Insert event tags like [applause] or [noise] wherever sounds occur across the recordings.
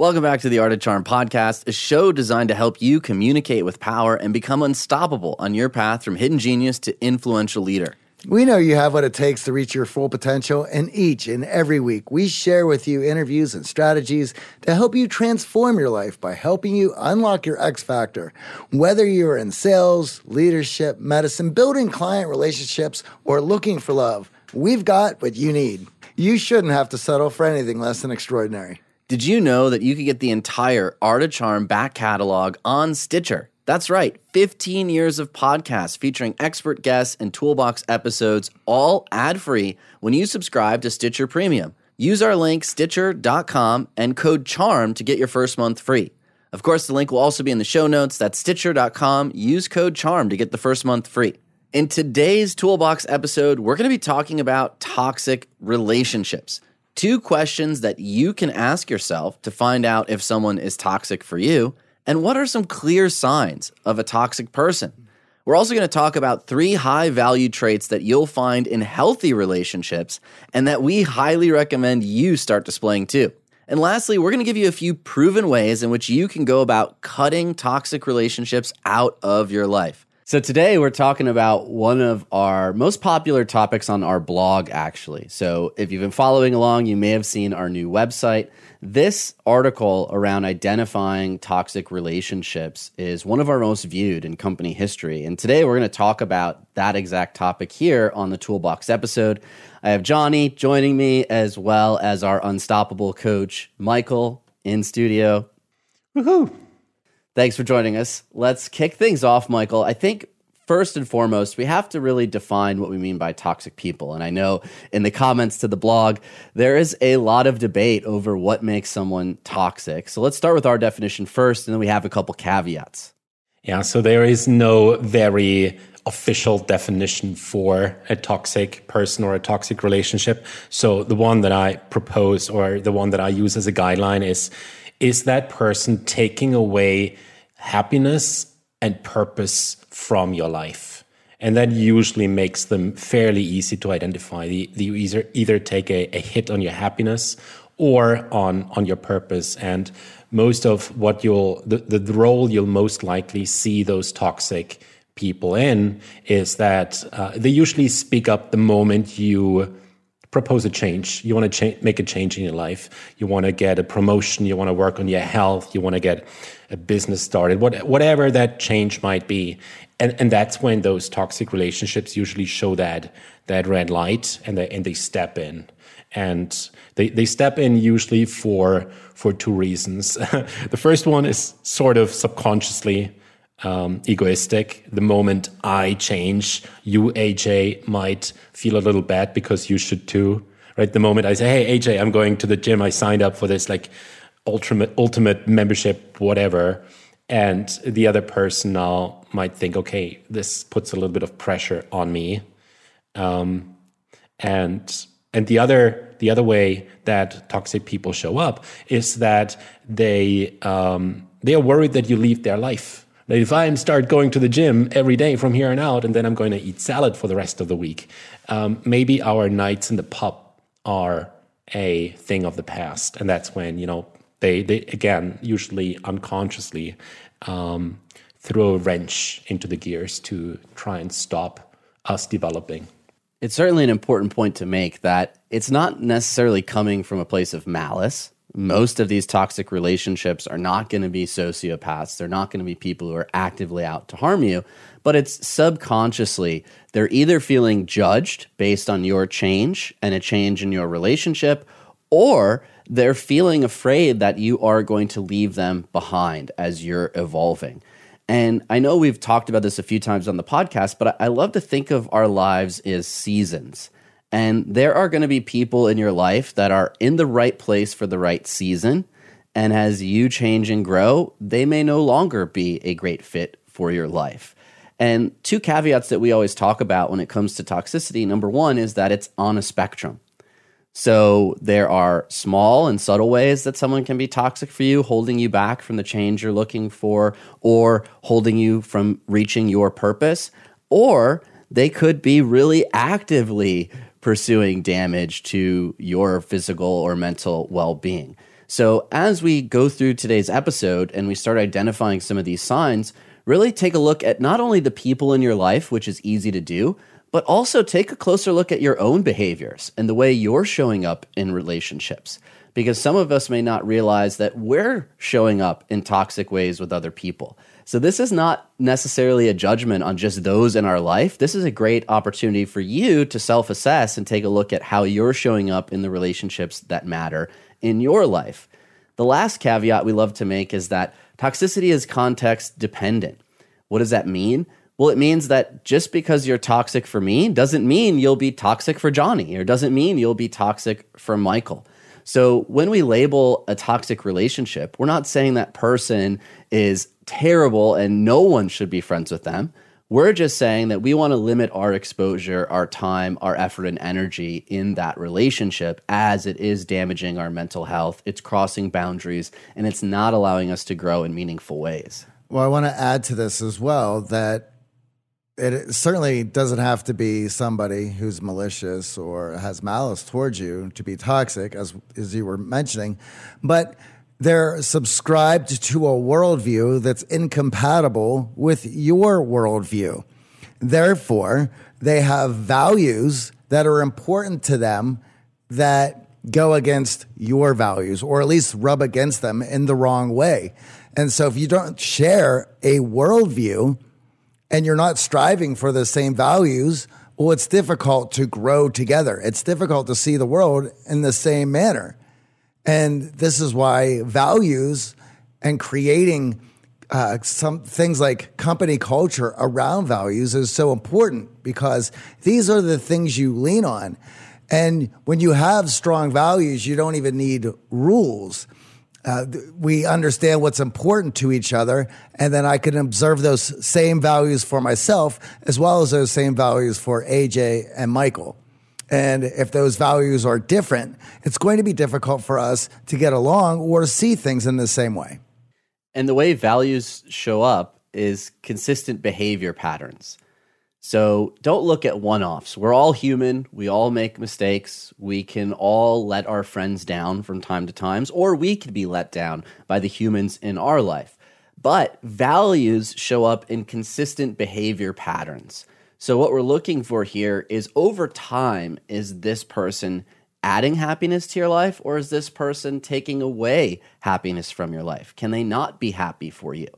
Welcome back to the Art of Charm podcast, a show designed to help you communicate with power and become unstoppable on your path from hidden genius to influential leader. We know you have what it takes to reach your full potential, and each and every week we share with you interviews and strategies to help you transform your life by helping you unlock your X factor. Whether you're in sales, leadership, medicine, building client relationships, or looking for love, we've got what you need. You shouldn't have to settle for anything less than extraordinary. Did you know that you could get the entire Art of Charm back catalog on Stitcher? That's right, 15 years of podcasts featuring expert guests and toolbox episodes, all ad free when you subscribe to Stitcher Premium. Use our link, stitcher.com, and code CHARM to get your first month free. Of course, the link will also be in the show notes. That's stitcher.com. Use code CHARM to get the first month free. In today's Toolbox episode, we're going to be talking about toxic relationships. Two questions that you can ask yourself to find out if someone is toxic for you, and what are some clear signs of a toxic person. We're also going to talk about three high value traits that you'll find in healthy relationships and that we highly recommend you start displaying too. And lastly, we're going to give you a few proven ways in which you can go about cutting toxic relationships out of your life. So today we're talking about one of our most popular topics on our blog, actually. So if you've been following along, you may have seen our new website. This article around identifying toxic relationships is one of our most viewed in company history. And today we're going to talk about that exact topic here on the Toolbox episode. I have Johnny joining me as well as our unstoppable coach, Michael, in studio. Woohoo! Thanks for joining us. Let's kick things off, Michael. I think first and foremost, we have to really define what we mean by toxic people. And I know in the comments to the blog, there is a lot of debate over what makes someone toxic. So let's start with our definition first, and then we have a couple caveats. Yeah, so there is no very official definition for a toxic person or a toxic relationship. So the one that I propose or the one that I use as a guideline is is that person taking away happiness and purpose from your life. And that usually makes them fairly easy to identify. You either, either take a, a hit on your happiness or on, on your purpose. And most of what you'll, the, the role you'll most likely see those toxic people in is that uh, they usually speak up the moment you propose a change. You want to cha- make a change in your life. You want to get a promotion. You want to work on your health. You want to get a business started. What, whatever that change might be, and and that's when those toxic relationships usually show that that red light, and they and they step in, and they they step in usually for for two reasons. [laughs] the first one is sort of subconsciously um, egoistic. The moment I change, you, AJ, might feel a little bad because you should too. Right? The moment I say, "Hey, AJ, I'm going to the gym. I signed up for this like ultimate ultimate membership, whatever," and the other person now might think, "Okay, this puts a little bit of pressure on me," um, and and the other the other way that toxic people show up is that they um, they are worried that you leave their life. If I start going to the gym every day from here on out, and then I'm going to eat salad for the rest of the week, um, maybe our nights in the pub are a thing of the past, and that's when you know they they again usually unconsciously um, throw a wrench into the gears to try and stop us developing. It's certainly an important point to make that it's not necessarily coming from a place of malice most of these toxic relationships are not going to be sociopaths. They're not going to be people who are actively out to harm you, but it's subconsciously they're either feeling judged based on your change and a change in your relationship, or they're feeling afraid that you are going to leave them behind as you're evolving. And I know we've talked about this a few times on the podcast, but I love to think of our lives as seasons. And there are going to be people in your life that are in the right place for the right season. And as you change and grow, they may no longer be a great fit for your life. And two caveats that we always talk about when it comes to toxicity number one is that it's on a spectrum. So there are small and subtle ways that someone can be toxic for you, holding you back from the change you're looking for, or holding you from reaching your purpose. Or they could be really actively pursuing damage to your physical or mental well being. So, as we go through today's episode and we start identifying some of these signs, really take a look at not only the people in your life, which is easy to do, but also take a closer look at your own behaviors and the way you're showing up in relationships. Because some of us may not realize that we're showing up in toxic ways with other people. So, this is not necessarily a judgment on just those in our life. This is a great opportunity for you to self assess and take a look at how you're showing up in the relationships that matter in your life. The last caveat we love to make is that toxicity is context dependent. What does that mean? Well, it means that just because you're toxic for me doesn't mean you'll be toxic for Johnny or doesn't mean you'll be toxic for Michael. So when we label a toxic relationship, we're not saying that person is terrible and no one should be friends with them. We're just saying that we want to limit our exposure, our time, our effort, and energy in that relationship as it is damaging our mental health. It's crossing boundaries and it's not allowing us to grow in meaningful ways. Well, I want to add to this as well that it certainly doesn't have to be somebody who's malicious or has malice towards you to be toxic, as, as you were mentioning, but they're subscribed to a worldview that's incompatible with your worldview. Therefore, they have values that are important to them that go against your values or at least rub against them in the wrong way. And so if you don't share a worldview and you're not striving for the same values, well, it's difficult to grow together. It's difficult to see the world in the same manner. And this is why values and creating uh, some things like company culture around values is so important because these are the things you lean on. And when you have strong values, you don't even need rules. Uh, we understand what's important to each other, and then I can observe those same values for myself as well as those same values for AJ and Michael. And if those values are different, it's going to be difficult for us to get along or see things in the same way. And the way values show up is consistent behavior patterns. So don't look at one offs. We're all human. We all make mistakes. We can all let our friends down from time to times, or we could be let down by the humans in our life. But values show up in consistent behavior patterns. So, what we're looking for here is over time, is this person adding happiness to your life or is this person taking away happiness from your life? Can they not be happy for you?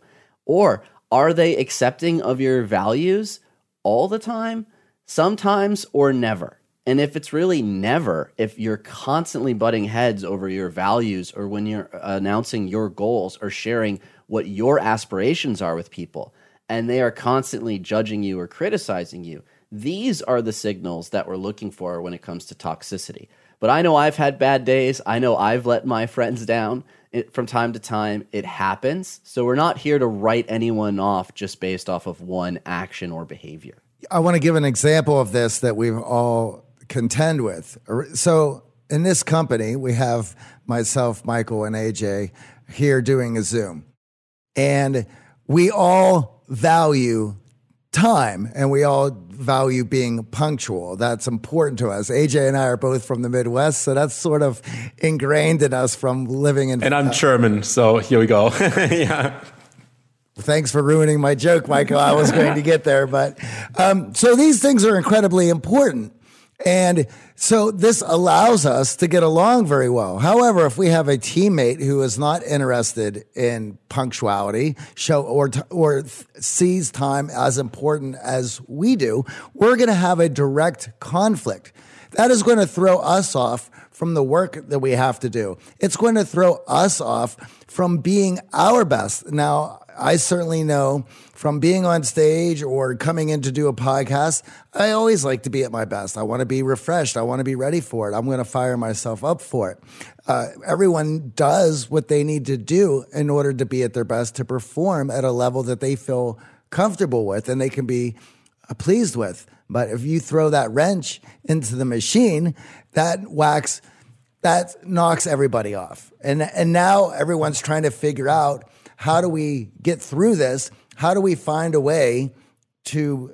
Or are they accepting of your values all the time, sometimes, or never? And if it's really never, if you're constantly butting heads over your values or when you're uh, announcing your goals or sharing what your aspirations are with people, and they are constantly judging you or criticizing you. These are the signals that we're looking for when it comes to toxicity. But I know I've had bad days. I know I've let my [laughs] friends down it, from time to time. It happens. So we're not here to write anyone off just based off of one action or behavior. I want to give an example of this that we've all contend with. So in this company, we have myself, Michael, and AJ here doing a Zoom. And we all value time and we all value being punctual. That's important to us. AJ and I are both from the Midwest, so that's sort of ingrained in us from living in. And I'm uh, German, so here we go. [laughs] yeah. Thanks for ruining my joke, Michael. I was going to get there, but um, so these things are incredibly important. And so this allows us to get along very well. However, if we have a teammate who is not interested in punctuality, show or or sees time as important as we do, we're going to have a direct conflict. That is going to throw us off from the work that we have to do. It's going to throw us off from being our best. Now, I certainly know from being on stage or coming in to do a podcast, I always like to be at my best. I want to be refreshed. I want to be ready for it. I'm going to fire myself up for it. Uh, everyone does what they need to do in order to be at their best to perform at a level that they feel comfortable with and they can be uh, pleased with. But if you throw that wrench into the machine, that whacks, that knocks everybody off. And, and now everyone's trying to figure out how do we get through this how do we find a way to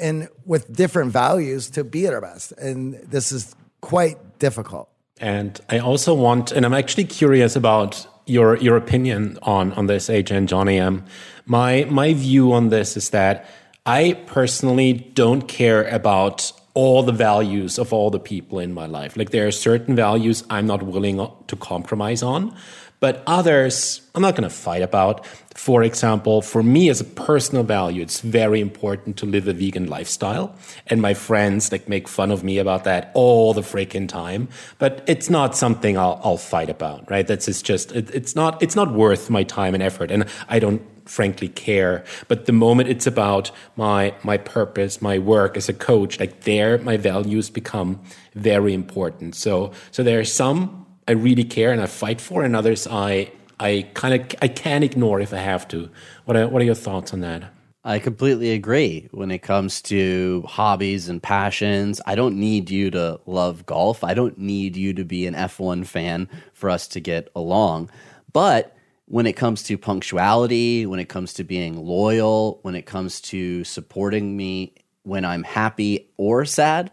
and with different values to be at our best and this is quite difficult And I also want, and I'm actually curious about your your opinion on on this, AJ and Johnny. Um, my my view on this is that I personally don't care about all the values of all the people in my life. Like there are certain values I'm not willing to compromise on. But others, I'm not going to fight about. For example, for me as a personal value, it's very important to live a vegan lifestyle. And my friends like make fun of me about that all the freaking time. But it's not something I'll, I'll fight about, right? That's just, it, it's not, it's not worth my time and effort. And I don't frankly care. But the moment it's about my, my purpose, my work as a coach, like there, my values become very important. So, so there are some I really care and I fight for, and others I I kind of I can ignore if I have to. What are, what are your thoughts on that? I completely agree when it comes to hobbies and passions. I don't need you to love golf. I don't need you to be an F1 fan for us to get along. But when it comes to punctuality, when it comes to being loyal, when it comes to supporting me when I'm happy or sad,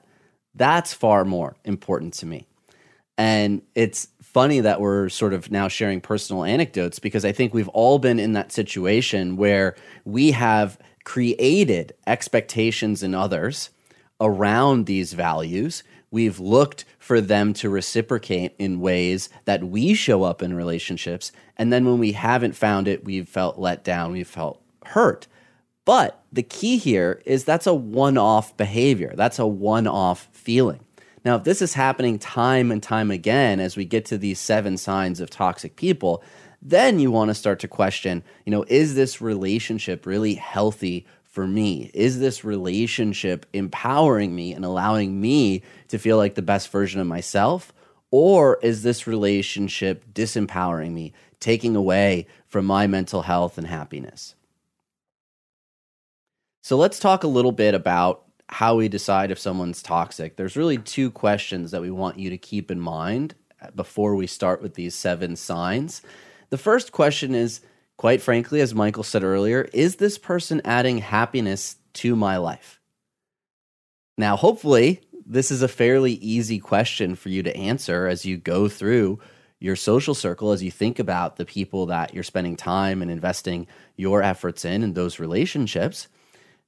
that's far more important to me. And it's funny that we're sort of now sharing personal anecdotes because I think we've all been in that situation where we have created expectations in others around these values. We've looked for them to reciprocate in ways that we show up in relationships. And then when we haven't found it, we've felt let down, we've felt hurt. But the key here is that's a one off behavior, that's a one off feeling. Now, if this is happening time and time again as we get to these seven signs of toxic people, then you want to start to question, you know, is this relationship really healthy for me? Is this relationship empowering me and allowing me to feel like the best version of myself? Or is this relationship disempowering me, taking away from my mental health and happiness? So let's talk a little bit about how we decide if someone's toxic, there's really two questions that we want you to keep in mind before we start with these seven signs. The first question is, quite frankly, as Michael said earlier, is this person adding happiness to my life? Now, hopefully, this is a fairly easy question for you to answer as you go through your social circle, as you think about the people that you're spending time and investing your efforts in and those relationships.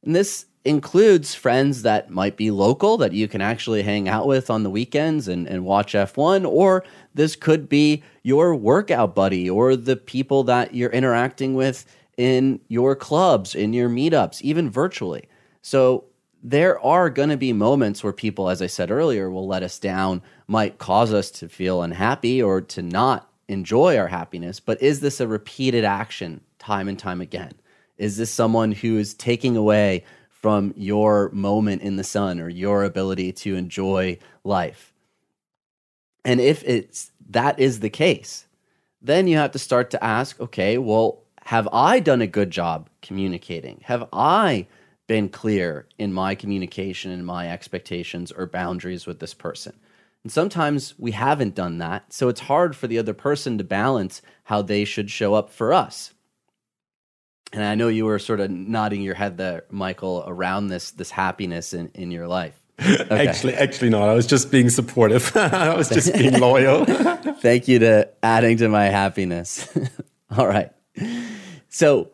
And this includes friends that might be local that you can actually hang out with on the weekends and, and watch F1, or this could be your workout buddy or the people that you're interacting with in your clubs, in your meetups, even virtually. So there are going to be moments where people, as I said earlier, will let us down, might cause us to feel unhappy or to not enjoy our happiness. But is this a repeated action time and time again? Is this someone who is taking away from your moment in the sun or your ability to enjoy life. And if it's that is the case, then you have to start to ask, okay, well, have I done a good job communicating? Have I been clear in my communication and my expectations or boundaries with this person? And sometimes we haven't done that. So it's hard for the other person to balance how they should show up for us and I know you were sort of nodding your head there, Michael, around this this happiness in, in your life. [laughs] Okay. Actually, actually not. I was just being supportive. [laughs] I was just being [laughs] loyal. Thank you to adding to my happiness. All right. So,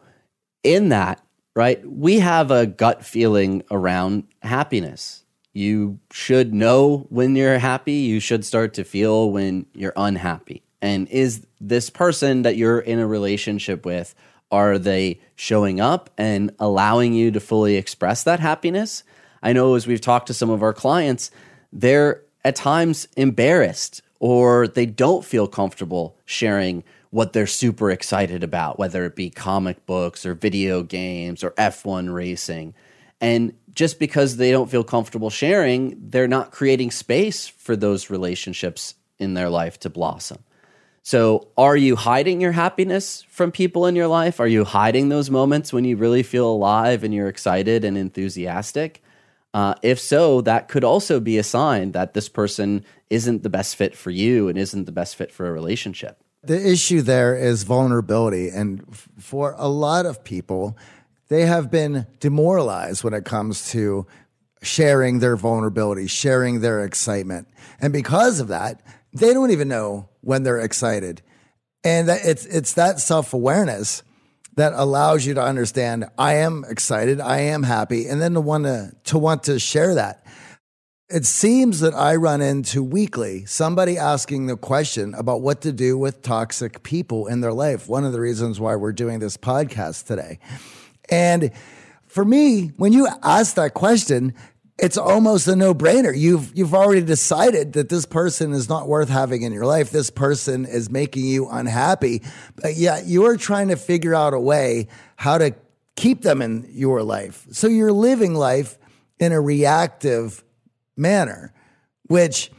in that, right, we have a gut feeling around happiness. You should know when you're happy. You should start to feel when you're unhappy. And is this person that you're in a relationship with? Are they showing up and allowing you to fully express that happiness? I know as we've talked to some of our clients, they're at times embarrassed or they don't feel comfortable sharing what they're super excited about, whether it be comic books or video games or F1 racing. And just because they don't feel comfortable sharing, they're not creating space for those relationships in their life to blossom. So, are you hiding your happiness from people in your life? Are you hiding those moments when you really feel alive and you're excited and enthusiastic? Uh, if so, that could also be a sign that this person isn't the best fit for you and isn't the best fit for a relationship. The issue there is vulnerability. And for a lot of people, they have been demoralized when it comes to sharing their vulnerability, sharing their excitement. And because of that, they don't even know when they're excited. And it's it's that self-awareness that allows you to understand I am excited, I am happy, and then to want to to want to share that. It seems that I run into weekly somebody asking the question about what to do with toxic people in their life. One of the reasons why we're doing this podcast today. And for me, when you ask that question, it's almost a no-brainer. You've you've already decided that this person is not worth having in your life. This person is making you unhappy, but yet you're trying to figure out a way how to keep them in your life. So you're living life in a reactive manner, which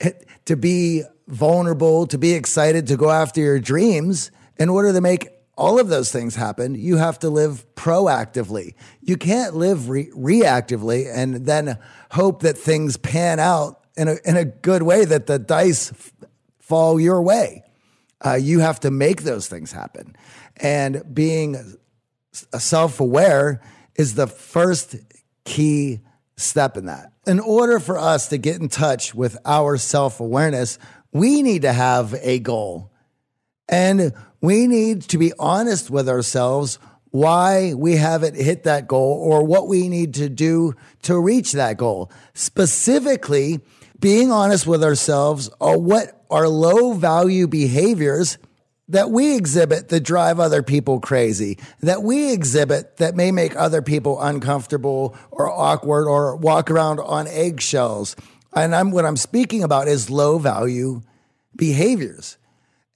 eh, to be vulnerable, to be excited, to go after your dreams in order to make all of those things happen, you have to live proactively. You can't live re- reactively and then hope that things pan out in a, in a good way, that the dice f- fall your way. Uh, you have to make those things happen. And being self aware is the first key step in that. In order for us to get in touch with our self awareness, we need to have a goal. And we need to be honest with ourselves why we haven't hit that goal or what we need to do to reach that goal. Specifically, being honest with ourselves or what are low value behaviors that we exhibit that drive other people crazy, that we exhibit that may make other people uncomfortable or awkward or walk around on eggshells. And I'm, what I'm speaking about is low value behaviors.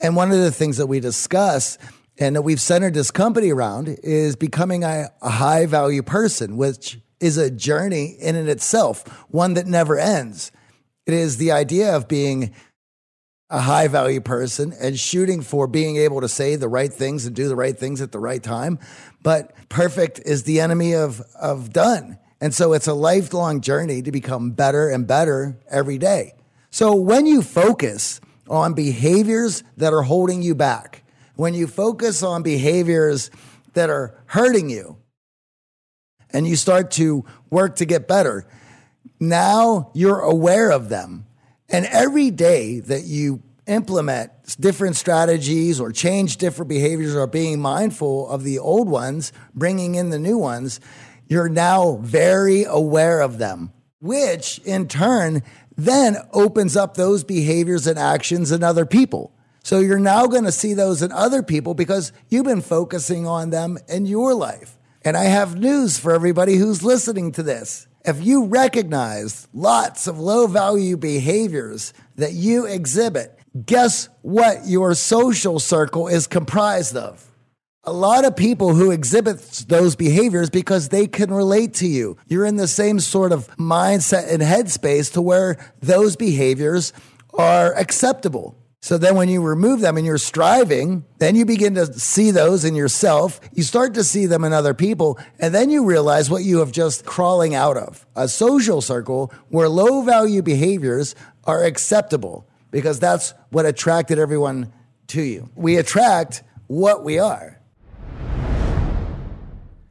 And one of the things that we discuss and that we've centered this company around is becoming a, a high value person, which is a journey in and itself, one that never ends. It is the idea of being a high value person and shooting for being able to say the right things and do the right things at the right time. But perfect is the enemy of, of done. And so it's a lifelong journey to become better and better every day. So when you focus on behaviors that are holding you back, when you focus on behaviors that are hurting you, and you start to work to get better, now you're aware of them. And every day that you implement different strategies or change different behaviors or being mindful of the old ones, bringing in the new ones, you're now very aware of them, which in turn then opens up those behaviors and actions in other people. So you're now going to see those in other people because you've been focusing on them in your life. And I have news for everybody who's listening to this. If you recognize lots of low value behaviors that you exhibit, guess what your social circle is comprised of? A lot of people who exhibit those behaviors because they can relate to you. You're in the same sort of mindset and headspace to where those behaviors are acceptable. So then when you remove them and you're striving, then you begin to see those in yourself. You start to see them in other people. And then you realize what you have just crawling out of a social circle where low value behaviors are acceptable because that's what attracted everyone to you. We attract what we are.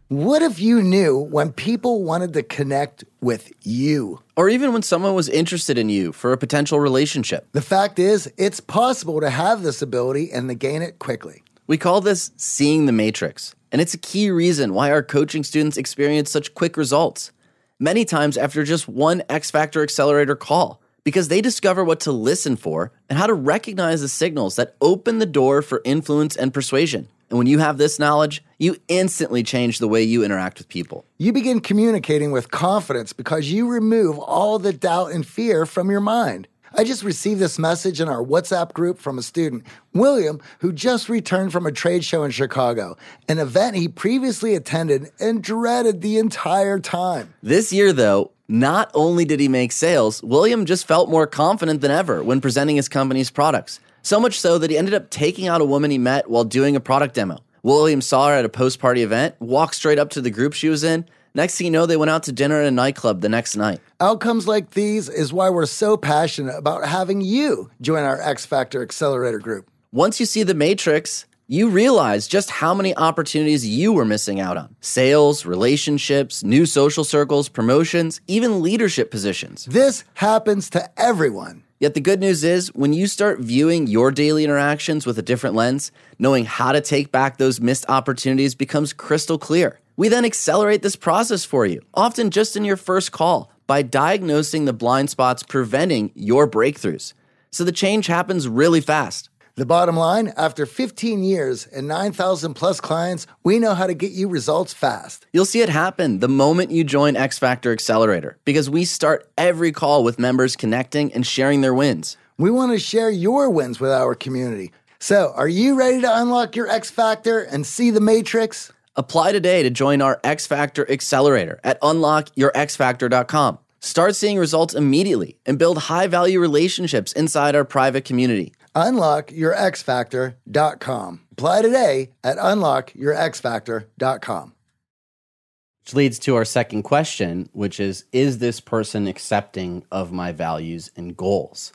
What if you knew when people wanted to connect with you? Or even when someone was interested in you for a potential relationship. The fact is, it's possible to have this ability and to gain it quickly. We call this seeing the matrix, and it's a key reason why our coaching students experience such quick results. Many times after just one X Factor Accelerator call, because they discover what to listen for and how to recognize the signals that open the door for influence and persuasion. And when you have this knowledge, you instantly change the way you interact with people. You begin communicating with confidence because you remove all the doubt and fear from your mind. I just received this message in our WhatsApp group from a student, William, who just returned from a trade show in Chicago, an event he previously attended and dreaded the entire time. This year, though, not only did he make sales, William just felt more confident than ever when presenting his company's products. So much so that he ended up taking out a woman he met while doing a product demo. William saw her at a post party event, walked straight up to the group she was in. Next thing you know, they went out to dinner at a nightclub the next night. Outcomes like these is why we're so passionate about having you join our X Factor Accelerator group. Once you see the matrix, you realize just how many opportunities you were missing out on sales, relationships, new social circles, promotions, even leadership positions. This happens to everyone. Yet the good news is, when you start viewing your daily interactions with a different lens, knowing how to take back those missed opportunities becomes crystal clear. We then accelerate this process for you, often just in your first call, by diagnosing the blind spots preventing your breakthroughs. So the change happens really fast. The bottom line after 15 years and 9,000 plus clients, we know how to get you results fast. You'll see it happen the moment you join X Factor Accelerator because we start every call with members connecting and sharing their wins. We want to share your wins with our community. So, are you ready to unlock your X Factor and see the matrix? Apply today to join our X Factor Accelerator at unlockyourxfactor.com. Start seeing results immediately and build high value relationships inside our private community. UnlockYourXFactor.com. Apply today at UnlockYourXFactor.com. Which leads to our second question, which is Is this person accepting of my values and goals?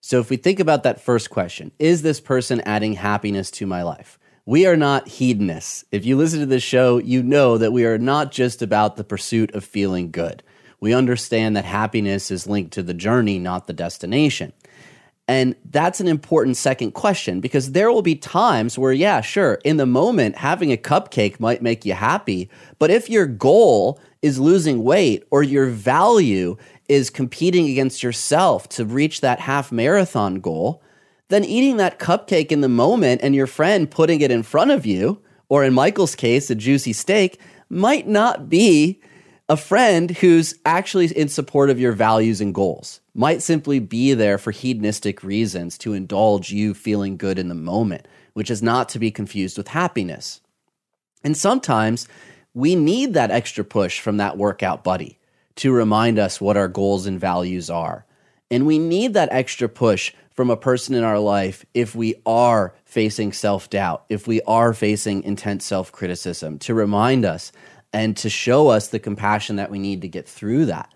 So, if we think about that first question, is this person adding happiness to my life? We are not hedonists. If you listen to this show, you know that we are not just about the pursuit of feeling good. We understand that happiness is linked to the journey, not the destination. And that's an important second question because there will be times where, yeah, sure, in the moment, having a cupcake might make you happy. But if your goal is losing weight or your value is competing against yourself to reach that half marathon goal, then eating that cupcake in the moment and your friend putting it in front of you, or in Michael's case, a juicy steak, might not be a friend who's actually in support of your values and goals might simply be there for hedonistic reasons to indulge you feeling good in the moment, which is not to be confused with happiness. And sometimes we need that extra push from that workout buddy to remind us what our goals and values are. And we need that extra push from a person in our life if we are facing self doubt, if we are facing intense self criticism, to remind us and to show us the compassion that we need to get through that.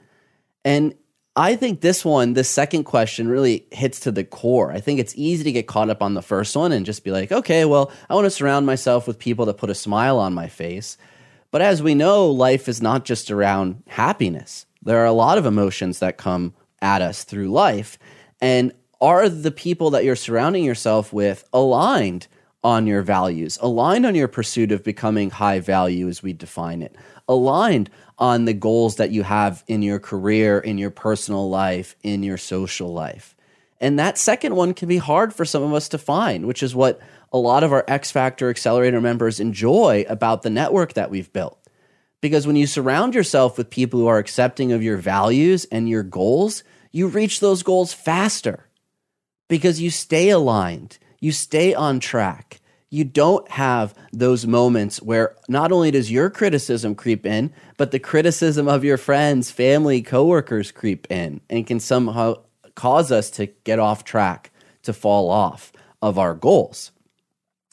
And I think this one, this second question really hits to the core. I think it's easy to get caught up on the first one and just be like, okay, well, I want to surround myself with people that put a smile on my face. But as we know, life is not just around happiness. There are a lot of emotions that come at us through life. And are the people that you're surrounding yourself with aligned on your values, aligned on your pursuit of becoming high value as we define it, aligned on the goals that you have in your career, in your personal life, in your social life. And that second one can be hard for some of us to find, which is what a lot of our X Factor Accelerator members enjoy about the network that we've built. Because when you surround yourself with people who are accepting of your values and your goals, you reach those goals faster because you stay aligned, you stay on track, you don't have those moments where not only does your criticism creep in, but the criticism of your friends, family, coworkers creep in and can somehow cause us to get off track, to fall off of our goals.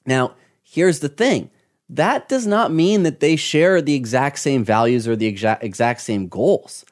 Now, here's the thing that does not mean that they share the exact same values or the exact, exact same goals.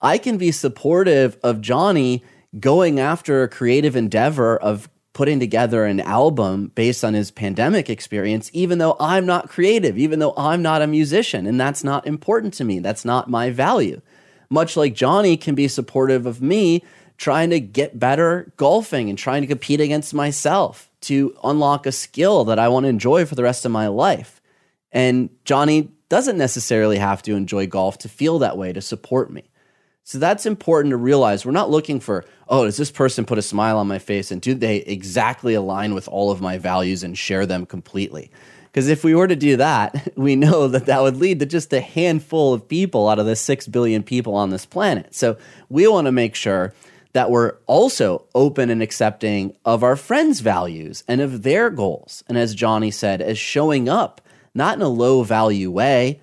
I can be supportive of Johnny going after a creative endeavor of putting together an album based on his pandemic experience, even though I'm not creative, even though I'm not a musician, and that's not important to me. That's not my value. Much like Johnny can be supportive of me trying to get better golfing and trying to compete against myself to unlock a skill that I want to enjoy for the rest of my life. And Johnny doesn't necessarily have to enjoy golf to feel that way to support me. So that's important to realize. We're not looking for, oh, does this person put a smile on my face and do they exactly align with all of my values and share them completely? Because if we were to do that, [laughs] we know that that would lead to just a handful of people out of the 6 billion people on this planet. So we want to make sure that we're also open and accepting of our friends' values and of their goals. And as Johnny said, as showing up, not in a low value way,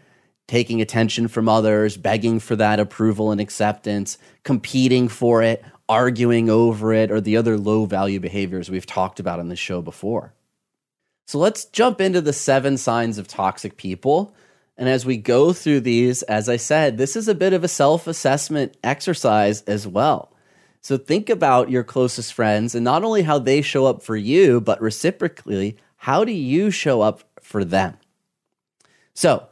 taking attention from others, begging for that approval and acceptance, competing for it, arguing over it, or the other low value behaviors we've talked about on this show before. So let's jump into the seven signs of toxic people. And as we go through these, as I said, this is a bit of a self assessment exercise as well. So think about your closest friends and not only how they show up for you, but reciprocally, how do you show up for them? So,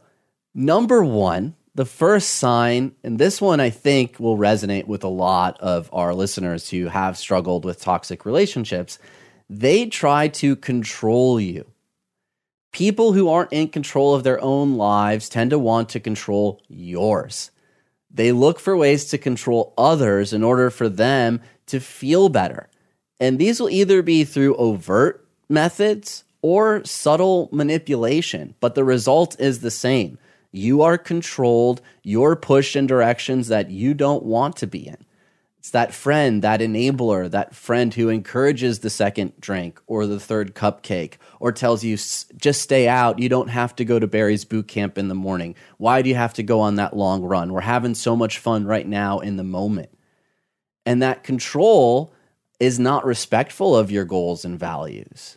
Number one, The first sign, and this one I think will resonate with a lot of our listeners who have struggled with toxic relationships, they try to control you. People who aren't in control of their own lives tend to want to control yours. They look for ways to control others in order for them to feel better. And these will either be through overt methods or subtle manipulation, but the result is the same. You are controlled, you're pushed in directions that you don't want to be in. It's that friend, that enabler, that friend who encourages the second drink or the third cupcake or tells you, just stay out. You don't have to go to Barry's boot camp in the morning. Why do you have to go on that long run? We're having so much fun right now in the moment. And that control is not respectful of your goals and values.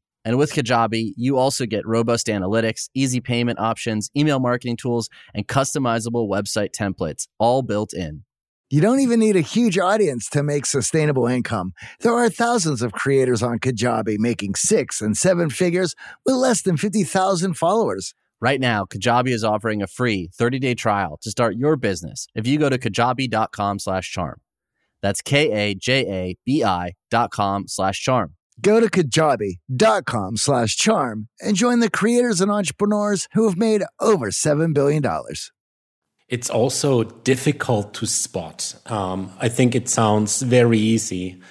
And with Kajabi, you also get robust analytics, easy payment options, email marketing tools, and customizable website templates, all built in. You don't even need a huge audience to make sustainable income. There are thousands of creators on Kajabi making six and seven figures with less than 50,000 followers. Right now, Kajabi is offering a free 30-day trial to start your business if you go to kajabi.com slash charm. That's K-A-J-A-B-I dot com slash charm. Go to kajabi.com slash charm and join the creators and entrepreneurs who have made over $7 billion. It's also difficult to spot. Um, I think it sounds very easy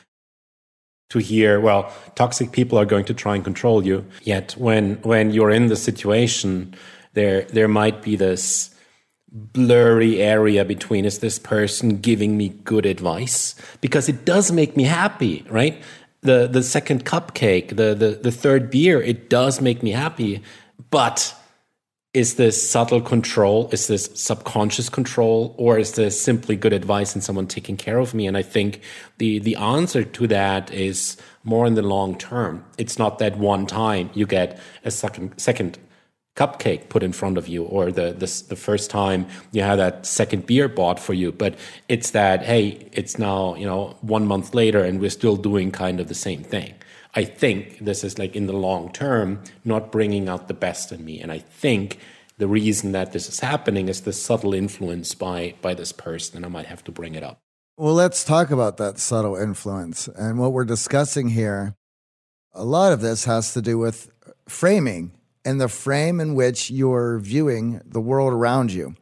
to hear, well, toxic people are going to try and control you. Yet when, when you're in the situation, there, there might be this blurry area between is this person giving me good advice because it does make me happy right the the second cupcake the the, the third beer it does make me happy but is this subtle control is this subconscious control or is this simply good advice and someone taking care of me? And i think the the answer to that is more in the long term. It's not that one time you get a second second cupcake put in front of you or the, the, the first time you had that second beer bought for you. But it's that hey it's now you know one month later and we're still doing kind of the same thing. I think this is like in the long term not bringing out the best in me. And i think the reason that this is happening is the subtle influence by by this person and i might have to bring it up. Well let's talk about that subtle influence. And what we're discussing here a lot of this has to do with framing and the frame in which you're viewing the world around you.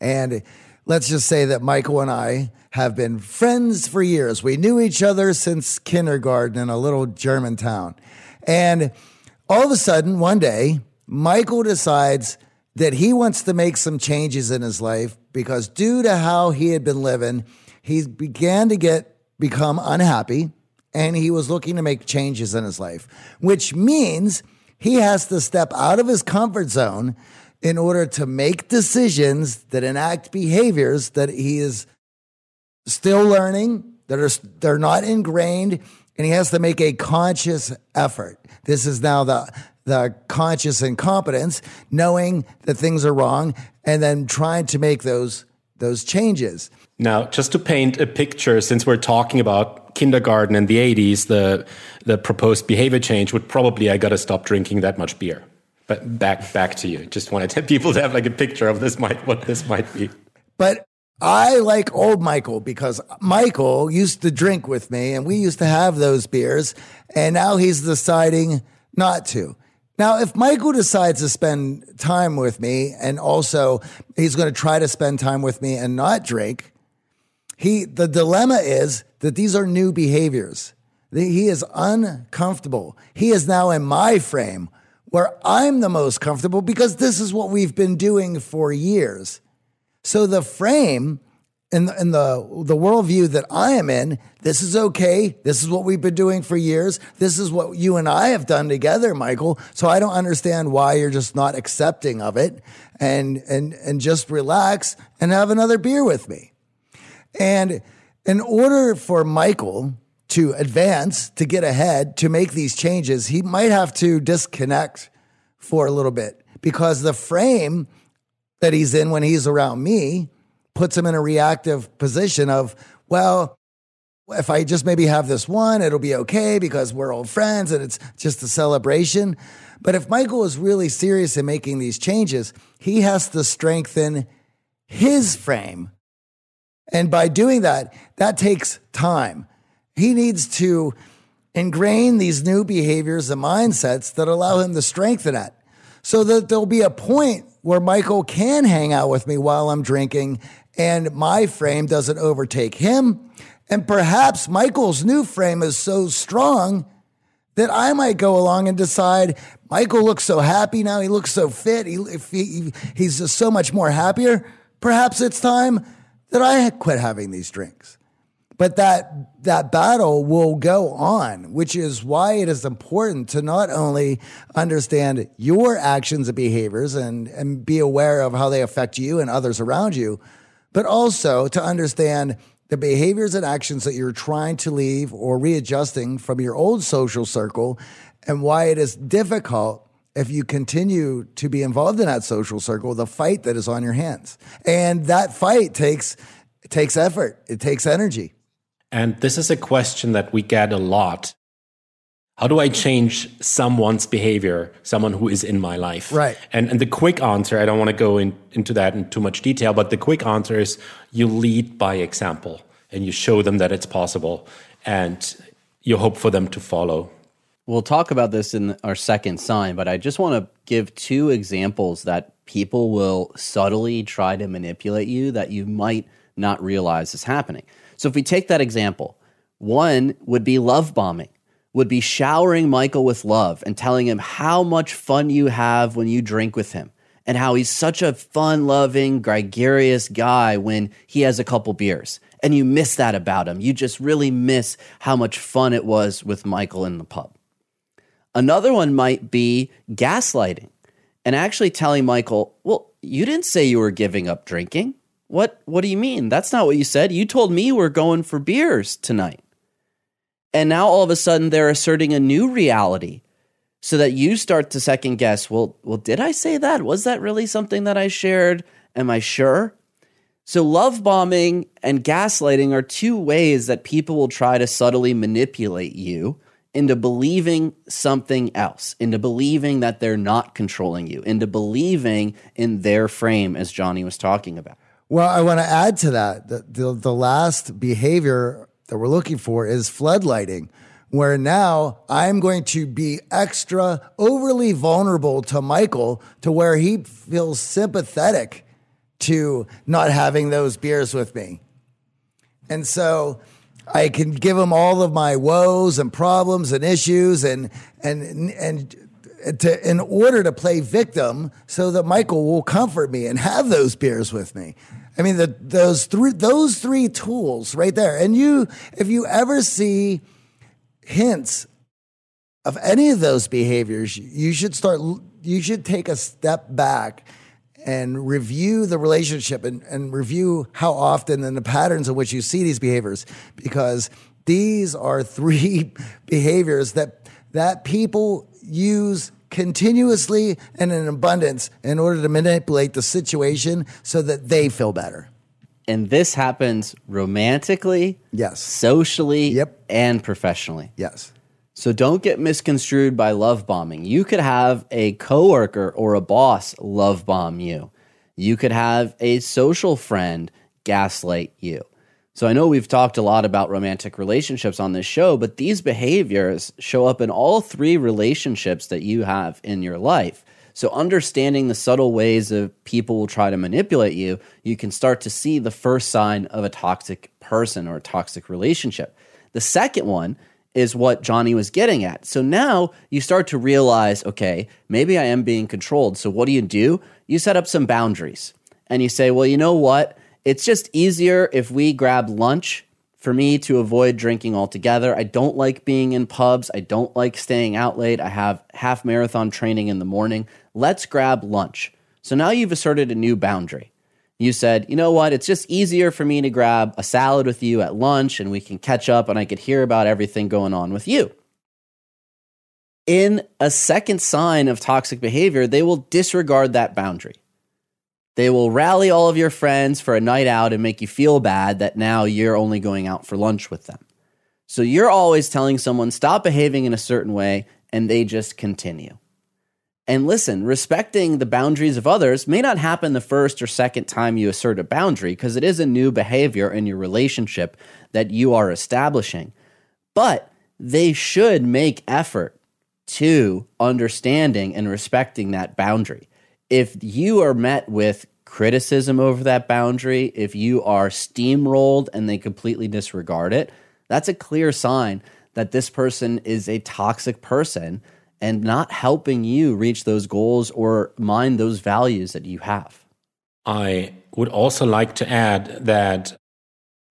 And let's just say that Michael and I have been friends for years. We knew each other since kindergarten in a little German town. And all of a sudden, one day, Michael decides that he wants to make some changes in his life because due to how he had been living, he began to get become unhappy and he was looking to make changes in his life, which means he has to step out of his comfort zone in order to make decisions that enact behaviors that he is still learning, that are they're not ingrained, and he has to make a conscious effort. This is now the the conscious incompetence, knowing that things are wrong, and then trying to make those those changes. Now, just to paint a picture, since we're talking about kindergarten in the 80s, the the proposed behavior change would probably I got to stop drinking that much beer. But back back to you. Just wanted to [laughs] people to have like a picture of this might what this might be. But I like old Michael because Michael used to drink with me and we used to have those beers and now he's deciding not to. Now, if Michael decides to spend time with me and also he's going to try to spend time with me and not drink, he the dilemma is that these are new behaviors. He is uncomfortable. He is now in my frame where I'm the most comfortable because this is what we've been doing for years. So the frame in the, in the the worldview that I am in, this is okay. This is what we've been doing for years. This is what you and I have done together, Michael. So I don't understand why you're just not accepting of it and and and just relax and have another beer with me. And in order for Michael to advance, to get ahead, to make these changes, he might have to disconnect for a little bit because the frame that he's in when he's around me puts him in a reactive position of, well, if I just maybe have this one, it'll be okay because we're old friends and it's just a celebration. But if Michael is really serious in making these changes, he has to strengthen his frame. And by doing that, that takes time. He needs to ingrain these new behaviors and mindsets that allow him to strengthen it so that there'll be a point where Michael can hang out with me while I'm drinking and my frame doesn't overtake him. And perhaps Michael's new frame is so strong that I might go along and decide Michael looks so happy now. He looks so fit. He, he, he's just so much more happier. Perhaps it's time that I quit having these drinks. But that that battle will go on, which is why it is important to not only understand your actions and behaviors and, and be aware of how they affect you and others around you, but also to understand the behaviors and actions that you're trying to leave or readjusting from your old social circle and why it is difficult if you continue to be involved in that social circle, the fight that is on your hands. And that fight takes takes effort, it takes energy. And this is a question that we get a lot how do I change someone's behavior, someone who is in my life? Right. And, and the quick answer, I don't want to go in, into that in too much detail, but the quick answer is you lead by example and you show them that it's possible and you hope for them to follow. We'll talk about this in our second sign, but I just want to give two examples that people will subtly try to manipulate you that you might not realize is happening. So if we take that example, one would be love bombing would be showering Michael with love and telling him how much fun you have when you drink with him and how he's such a fun loving, gregarious guy when he has a couple beers. And you miss that about him. You just really miss how much fun it was with Michael in the pub. Another one might be gaslighting and actually telling Michael, Well, you didn't say you were giving up drinking. What, what do you mean? That's not what you said. You told me we're going for beers tonight. And now all of a sudden they're asserting a new reality so that you start to second guess, well, well, did I say that? Was that really something that I shared? Am I sure? So love bombing and gaslighting are two ways that people will try to subtly manipulate you into believing something else, into believing that they're not controlling you, into believing in their frame, as Johnny was talking about. Well, I want to add to that the, the, the last behavior that we're looking for is floodlighting, where now I'm going to be extra overly vulnerable to Michael to where he feels sympathetic to not having those beers with me. And so I can give him all of my woes and problems and issues and and and to, in order to play victim so that Michael will comfort me and have those beers with me. I mean, the, those three those three tools right there. And you, if you ever see hints of any of those behaviors, you should start. You should take a step back and review the relationship and, and review how often and the patterns in which you see these behaviors, because these are [laughs] three behaviors that that people use continuously and in abundance in order to manipulate the situation so that they feel better. And this happens romantically, yes, socially, yep. and professionally. Yes. So don't get misconstrued by love bombing. You could have a coworker or a boss love bomb you. You could have a social friend gaslight you. So I know we've talked a lot about romantic relationships on this show, but these behaviors show up in all three relationships that you have in your life. So, understanding the subtle ways of people will try to manipulate you, you can start to see the first sign of a toxic person or a toxic relationship. The second one is what Johnny was getting at. So now you start to realize okay, maybe I am being controlled. So, what do you do? You set up some boundaries and you say, well, you know what? It's just easier if we grab lunch for me to avoid drinking altogether. I don't like being in pubs. I don't like staying out late. I have half marathon training in the morning. Let's grab lunch. So now you've asserted a new boundary. You said, you know what? It's just easier for me to grab a salad with you at lunch and we can catch up and I could hear about everything going on with you. In a second sign of toxic behavior, they will disregard that boundary. They will rally all of your friends for a night out and make you feel bad that now you're only going out for lunch with them. So you're always telling someone, stop behaving in a certain way, and they just continue. And listen, respecting the boundaries of others may not happen the first or second time you assert a boundary because it is a new behavior in your relationship that you are establishing. But they should make effort to understanding and respecting that boundary if you are met with criticism over that boundary, if you are steamrolled and they completely disregard it, that's a clear sign that this person is a toxic person and not helping you reach those goals or mind those values that you have. I would also like to add that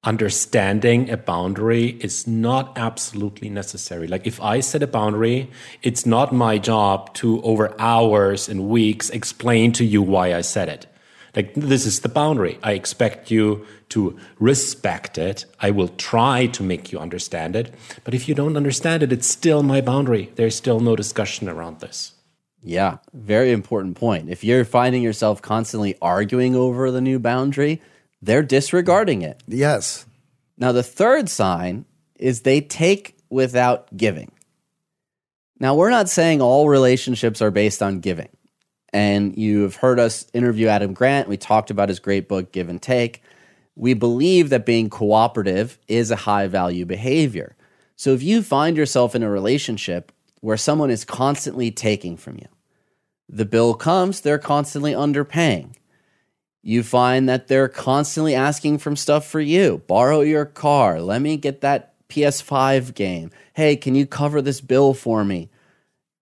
understanding a boundary is not absolutely necessary. Like if I set a boundary, it's not my job to over hours and weeks explain to you why I set it. Like this is the boundary. I expect you to respect it. I will try to make you understand it. But if you don't understand it, it's still my boundary. There's still no discussion around this. Yeah, very important point. If you're finding yourself constantly arguing over the new boundary, they're disregarding it. Yes. Now, the third sign is they take without giving. Now, we're not saying all relationships are based on giving. And you've heard us interview Adam Grant. We talked about his great book, Give and Take. We believe that being cooperative is a high value behavior. So if you find yourself in a relationship where someone is constantly taking from you, the bill comes, they're constantly underpaying you find that they're constantly asking for stuff for you. Borrow your car. Let me get that PS5 game. Hey, can you cover this bill for me?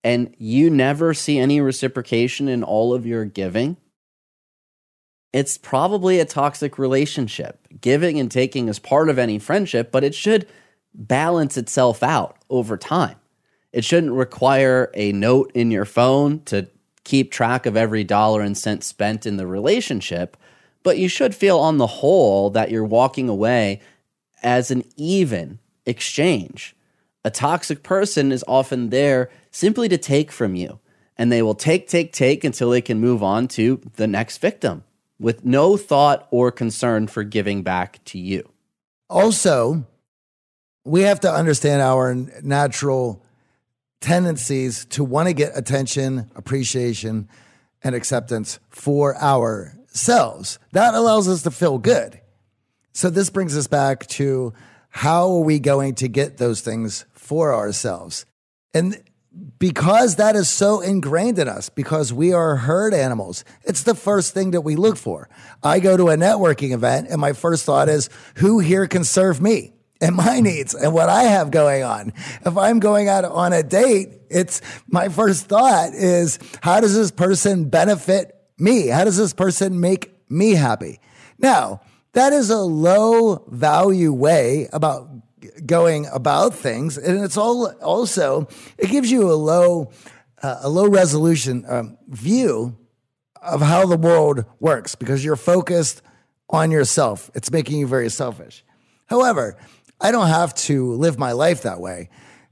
And you never see any reciprocation in all of your giving. It's probably a toxic relationship. Giving and taking is part of any friendship, but it should balance itself out over time. It shouldn't require a note in your phone to keep track of every dollar and cent spent in the relationship, but you should feel on the whole that you're walking away as an even exchange. A toxic person is often there simply to take from you, and they will take, take, take until they can move on to the next victim with no thought or concern for giving back to you. Also, we have to understand our natural tendencies to want to get attention, appreciation, and acceptance for ourselves. That allows us to feel good. So, this brings us back to how are we going to get those things for ourselves? And because that is so ingrained in us, because we are herd animals, it's the first thing that we look for. I go to a networking event, and my first thought is, who here can serve me? and my [laughs] needs and what I have going on. If I'm going out on a date, it's my first thought is how does this person benefit me? How does this person make me happy? Now, that is a low value way about going about things. And it's all also, it gives you a low, uh, a low resolution um, view of how the world works because you're focused on yourself. It's making you very selfish. However, I don't have to live my life that way.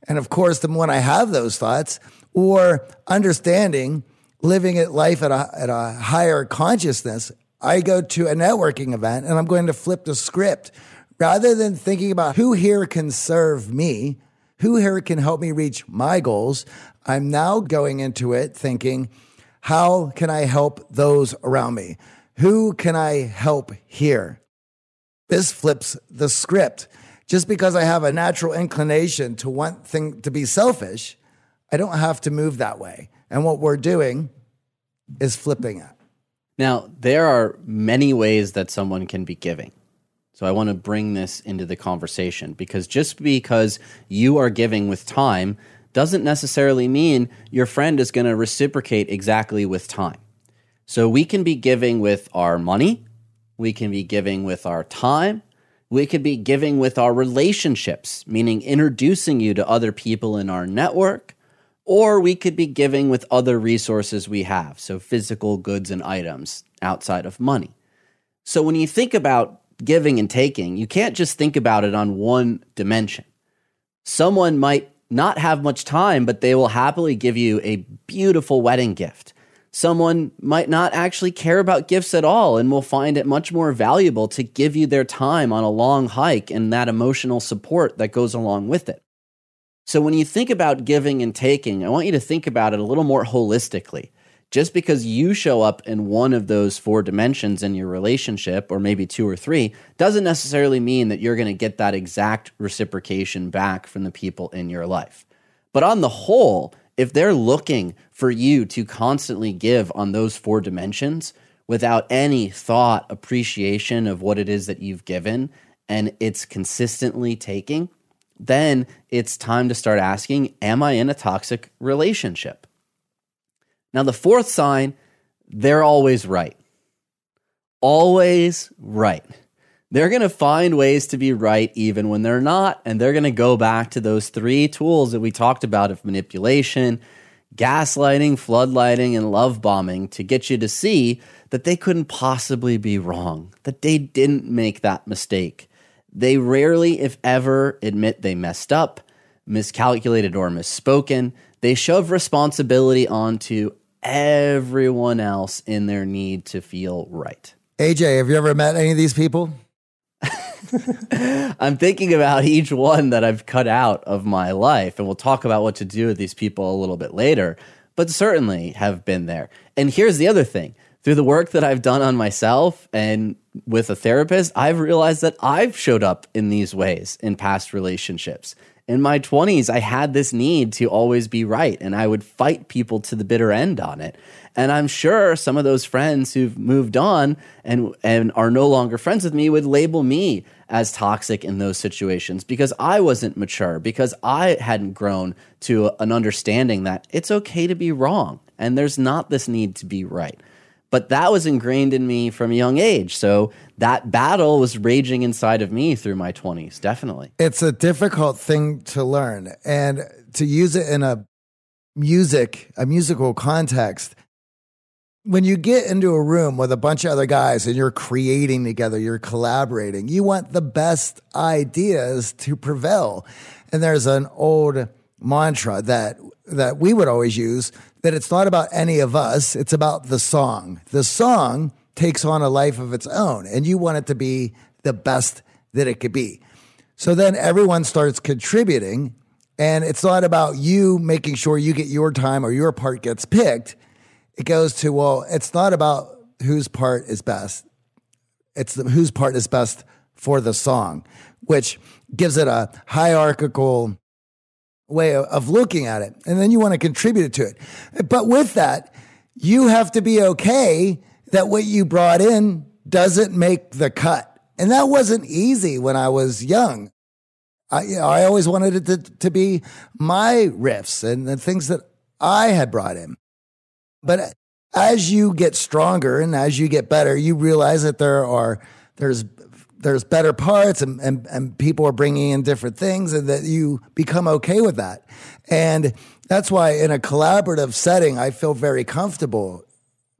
And of course, the when I have those thoughts or understanding living at life at a, at a higher consciousness, I go to a networking event and I'm going to flip the script rather than thinking about who here can serve me, who here can help me reach my goals. I'm now going into it thinking, how can I help those around me? Who can I help here? This flips the script just because I have a natural inclination to want thing to be selfish, I don't have to move that way. And what we're doing is flipping it. Now, there are many ways that someone can be giving. So I want to bring this into the conversation because just because you are giving with time doesn't necessarily mean your friend is going to reciprocate exactly with time. So we can be giving with our money, we can be giving with our time, we could be giving with our relationships, meaning introducing you to other people in our network, or we could be giving with other resources we have, so physical goods and items outside of money. So when you think about giving and taking, you can't just think about it on one dimension. Someone might not have much time, but they will happily give you a beautiful wedding gift. Someone might not actually care about gifts at all and will find it much more valuable to give you their time on a long hike and that emotional support that goes along with it. So, when you think about giving and taking, I want you to think about it a little more holistically. Just because you show up in one of those four dimensions in your relationship, or maybe two or three, doesn't necessarily mean that you're going to get that exact reciprocation back from the people in your life. But on the whole, if they're looking for you to constantly give on those four dimensions without any thought, appreciation of what it is that you've given, and it's consistently taking, then it's time to start asking Am I in a toxic relationship? Now, the fourth sign, they're always right. Always right. They're going to find ways to be right even when they're not. And they're going to go back to those three tools that we talked about of manipulation, gaslighting, floodlighting, and love bombing to get you to see that they couldn't possibly be wrong, that they didn't make that mistake. They rarely, if ever, admit they messed up, miscalculated, or misspoken. They shove responsibility onto everyone else in their need to feel right. AJ, have you ever met any of these people? [laughs] I'm thinking about each one that I've cut out of my life, and we'll talk about what to do with these people a little bit later, but certainly have been there. And here's the other thing through the work that I've done on myself and with a therapist, I've realized that I've showed up in these ways in past relationships in my 20s, I had this need to always be right, and I would fight people to the bitter end on it. And I'm sure some of those friends who've moved on and, and are no longer friends with me would label me as toxic in those situations because I wasn't mature, because I hadn't grown to an understanding that it's okay to be wrong and there's not this need to be right. But that was ingrained in me from a young age. So that battle was raging inside of me through my 20s, definitely. It's a difficult thing to learn and to use it in a music, a musical context. When you get into a room with a bunch of other guys and you're creating together, you're collaborating, you want the best ideas to prevail. And there's an old mantra that that we would always use that it's not about any of us, it's about the song. The song takes on a life of its own, and you want it to be the best that it could be. So then everyone starts contributing, and it's not about you making sure you get your time or your part gets picked. It goes to, well, it's not about whose part is best. It's the, whose part is best for the song, which gives it a hierarchical way of looking at it. And then you want to contribute to it. But with that, you have to be okay that what you brought in doesn't make the cut. And that wasn't easy when I was young. I, you know, I always wanted it to, to be my riffs and the things that I had brought in. But as you get stronger and as you get better, you realize that there are, there's there's better parts and, and, and people are bringing in different things and that you become okay with that. And that's why in a collaborative setting, I feel very comfortable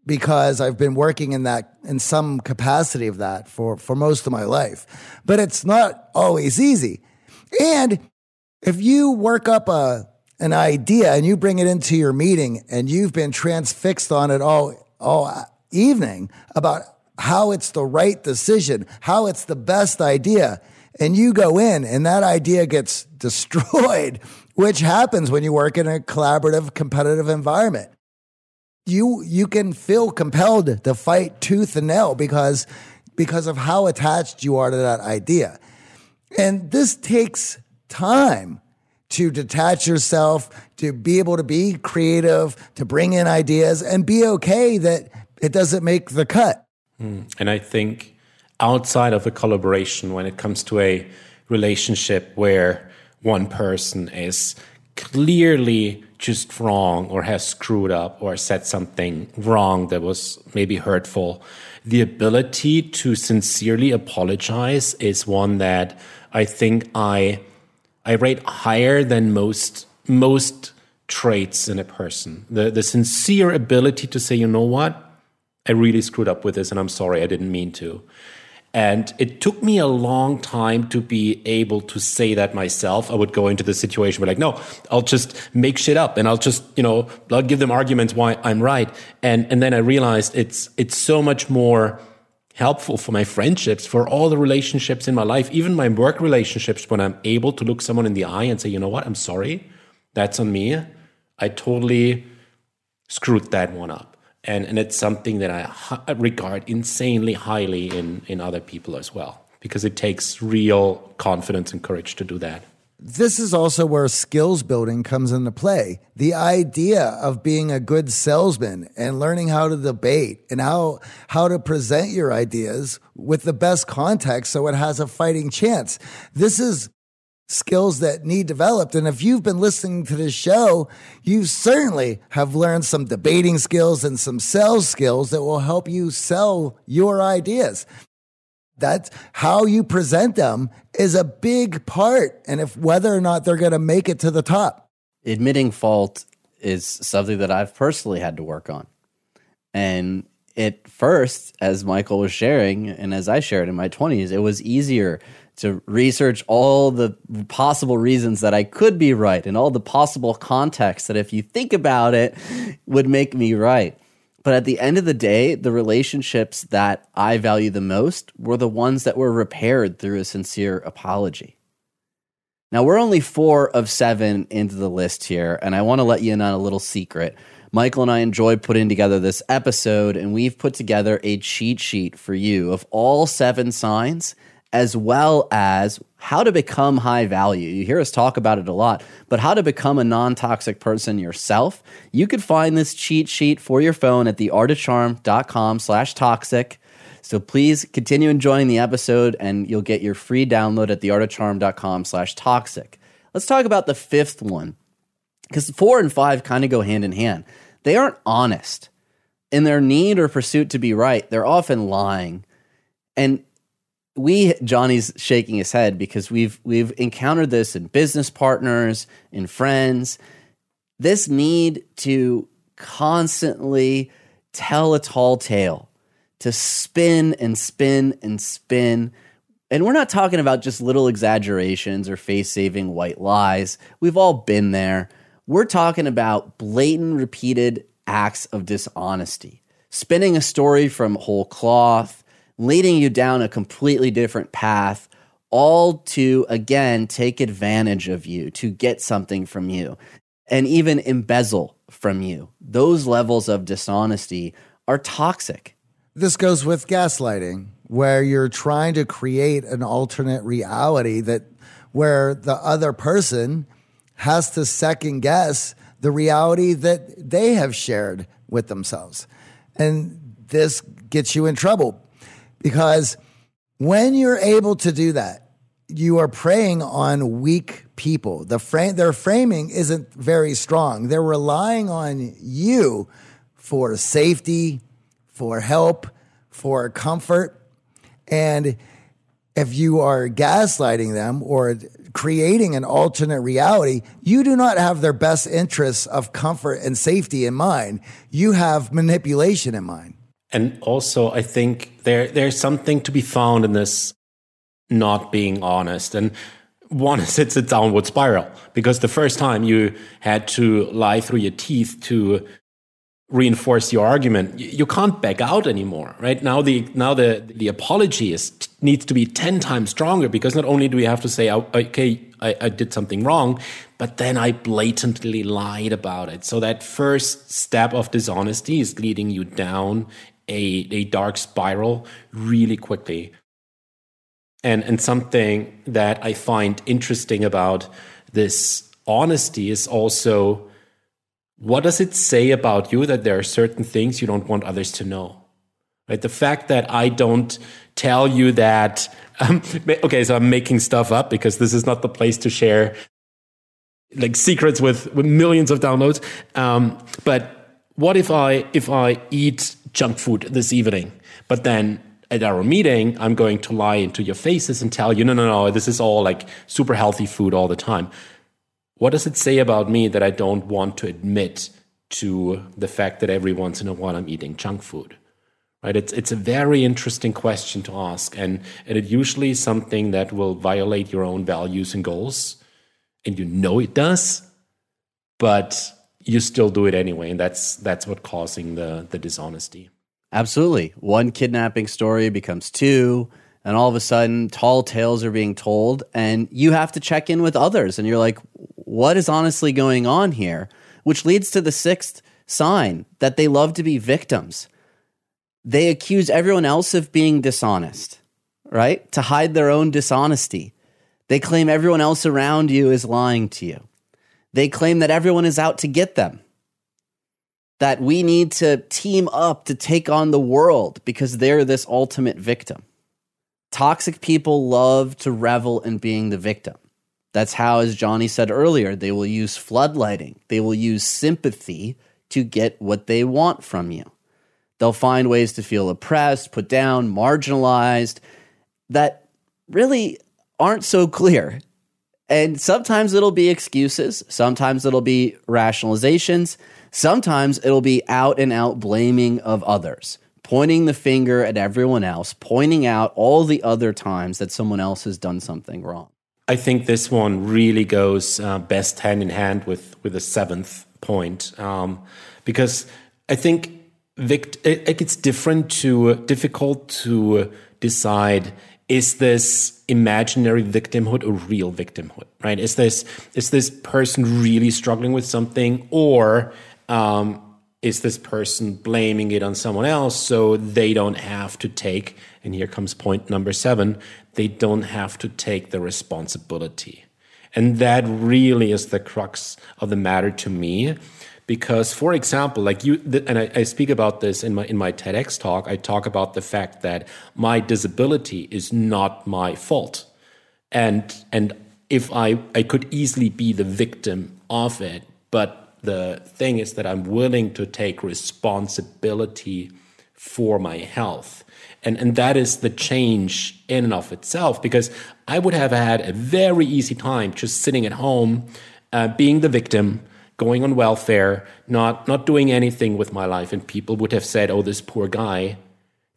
because I've been working in that in some capacity of that for, for most of my life. But it's not always easy. And if you work up a an idea and you bring it into your meeting and you've been transfixed on it all all evening about how it's the right decision, how it's the best idea. And you go in and that idea gets [laughs] destroyed, which happens when you work in a collaborative, competitive environment. You, you can feel compelled to fight tooth and nail because, because of how attached you are to that idea. And this takes time to detach yourself, to be able to be creative, to bring in ideas, and be okay that it doesn't make the cut. Mm. And I think outside of a collaboration, when it comes to a relationship where one person is clearly just wrong or has screwed up or said something wrong that was maybe hurtful, the ability to sincerely apologize is one that I think I I rate higher than most most traits in a person. The the sincere ability to say, you know what, I really screwed up with this, and I'm sorry, I didn't mean to. And it took me a long time to be able to say that myself. I would go into the situation where like, no, I'll just make shit up and I'll just, you know, I'll give them arguments why I'm right. And, and then I realized it's, it's so much more helpful for my friendships, for all the relationships in my life, even my work relationships, when I'm able to look someone in the eye and say, you know what, I'm sorry, that's on me. I totally screwed that one up. And, and it's something that I regard insanely highly in, in other people as well, because it takes real confidence and courage to do that this is also where skills building comes into play. The idea of being a good salesman and learning how to debate and how, how to present your ideas with the best context so it has a fighting chance. This is skills that need developed. And if you've been listening to this show, you certainly have learned some debating skills and some sales skills that will help you sell your ideas. That's how you present them is a big part. And if whether or not they're going to make it to the top. Admitting fault is something that I've personally had to work on. And at first, as Michael was sharing, and as I shared in my 20s, it was easier to research all the possible reasons that I could be right and all the possible contexts that, if you think about it, would make me right. But at the end of the day, the relationships that I value the most were the ones that were repaired through a sincere apology. Now, we're only four of seven into the list here, and I want to let you in on a little secret. Michael and I enjoy putting together this episode, and we've put together a cheat sheet for you of all seven signs as well as how to become high value. You hear us talk about it a lot, but how to become a non toxic person yourself. You could find this cheat sheet for your phone at theartofcharm.com slash toxic. So please continue enjoying the episode and you'll get your free download at theartofcharm.com slash toxic. Let's talk about the fifth one because four and five kind of go hand in hand. They aren't honest in their need or pursuit to be right. They're often lying. And we Johnny's shaking his head because we've we've encountered this in business partners, in friends. This need to constantly tell a tall tale, to spin and spin and spin. And we're not talking about just little exaggerations or face saving white lies. We've all been there. We're talking about blatant, repeated acts of dishonesty, spinning a story from whole cloth, leading you down a completely different path, all to, again, take advantage of you, to get something from you, and even embezzle from you. Those levels of dishonesty are toxic. This goes with gaslighting, where you're trying to create an alternate reality that where the other person has to second guess the reality that they have shared with themselves. And this gets you in trouble because when you're able to do that, you are preying on weak people. The frame, their framing isn't very strong. They're relying on you for safety, for help, for comfort. And if you are gaslighting them or creating an alternate reality, you do not have their best interests of comfort and safety in mind. You have manipulation in mind. And also, I think there there's something to be found in this not being honest. And one [laughs] is it's a downward spiral because the first time you had to lie through your teeth to reinforce your argument, you can't back out anymore, right? Now the now the the apology is needs to be ten times stronger because not only do we have to say, oh, okay, I, I did something wrong, but then I blatantly lied about it. So that first step of dishonesty is leading you down a, a dark spiral really quickly. And, and something that I find interesting about this honesty is also what does it say about you that there are certain things you don't want others to know? Right? The fact that I don't tell you that, [laughs] um, okay, so I'm making stuff up because this is not the place to share like secrets with, with millions of downloads. Um, but what if I if I eat junk food this evening, but then at our meeting I'm going to lie into your faces and tell you no no no this is all like super healthy food all the time. What does it say about me that I don't want to admit to the fact that every once in a while I'm eating junk food? Right? It's it's a very interesting question to ask, and and it usually is something that will violate your own values and goals, and you know it does, but you still do it anyway, and that's that's what causing the the dishonesty. Absolutely, one kidnapping story becomes two, and all of a sudden, tall tales are being told, and you have to check in with others, and you're like, what is honestly going on here? Which leads to the sixth sign that they love to be victims they accuse everyone else of being dishonest, right? To hide their own dishonesty. They claim everyone else around you is lying to you. They claim that everyone is out to get them. That we need to team up to take on the world because they're this ultimate victim. Toxic people love to revel in being the victim. That's how, as Johnny said earlier, they will use floodlighting, they will use sympathy to get what they want from you. They'll find ways to feel oppressed, put down, marginalized that really aren't so clear. And sometimes it'll be excuses, sometimes it'll be rationalizations, sometimes it'll be out and out blaming of others, pointing the finger at everyone else, pointing out all the other times that someone else has done something wrong. I think this one really goes uh, best hand in hand with with the seventh point um, because I think vict- it, it's different to difficult to decide is this imaginary victimhood or real victimhood right? Is this is this person really struggling with something or um, is this person blaming it on someone else so they don't have to take and here comes point number seven they don't have to take the responsibility. And that really is the crux of the matter to me because for example like you and I, I, speak about this in my in my tedx talk i talk about the fact that my disability is not my fault. And and if i i could easily be the victim of it but the thing is that i'm willing to take responsibility for my health. And and that is the change in and of itself because i would have had a very easy time just sitting at home uh, being the victim going on welfare, not not doing anything with my life, and people would have said, "Oh, this poor guy,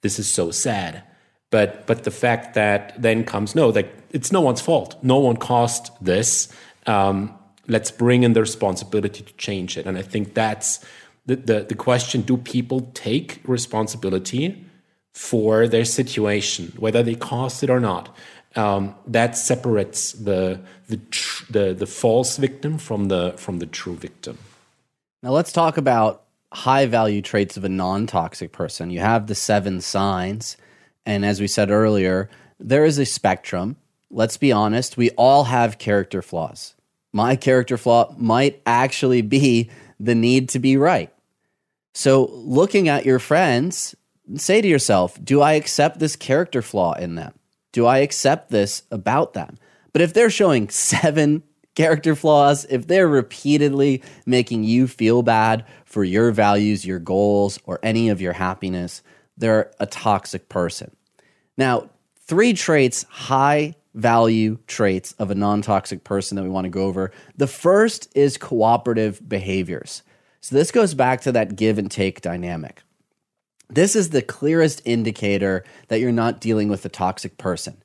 this is so sad." But but the fact that then comes no, that it's no one's fault. No one caused this. Um, let's bring in the responsibility to change it, and I think that's the, the the question: Do people take responsibility for their situation, whether they caused it or not? Um, that separates the the, tr- the the false victim from the from the true victim. Now let's talk about high value traits of a non toxic person. You have the seven signs, and as we said earlier, there is a spectrum. Let's be honest, we all have character flaws. My character flaw might actually be the need to be right. So, looking at your friends, say to yourself, Do I accept this character flaw in them? Do I accept this about them? But if they're showing seven character flaws, if they're repeatedly making you feel bad for your values, your goals, or any of your happiness, they're a toxic person. Now, three traits, high value traits of a non toxic person that we want to go over. The first is cooperative behaviors. So, this goes back to that give and take dynamic. This is the clearest indicator that you're not dealing with a toxic person.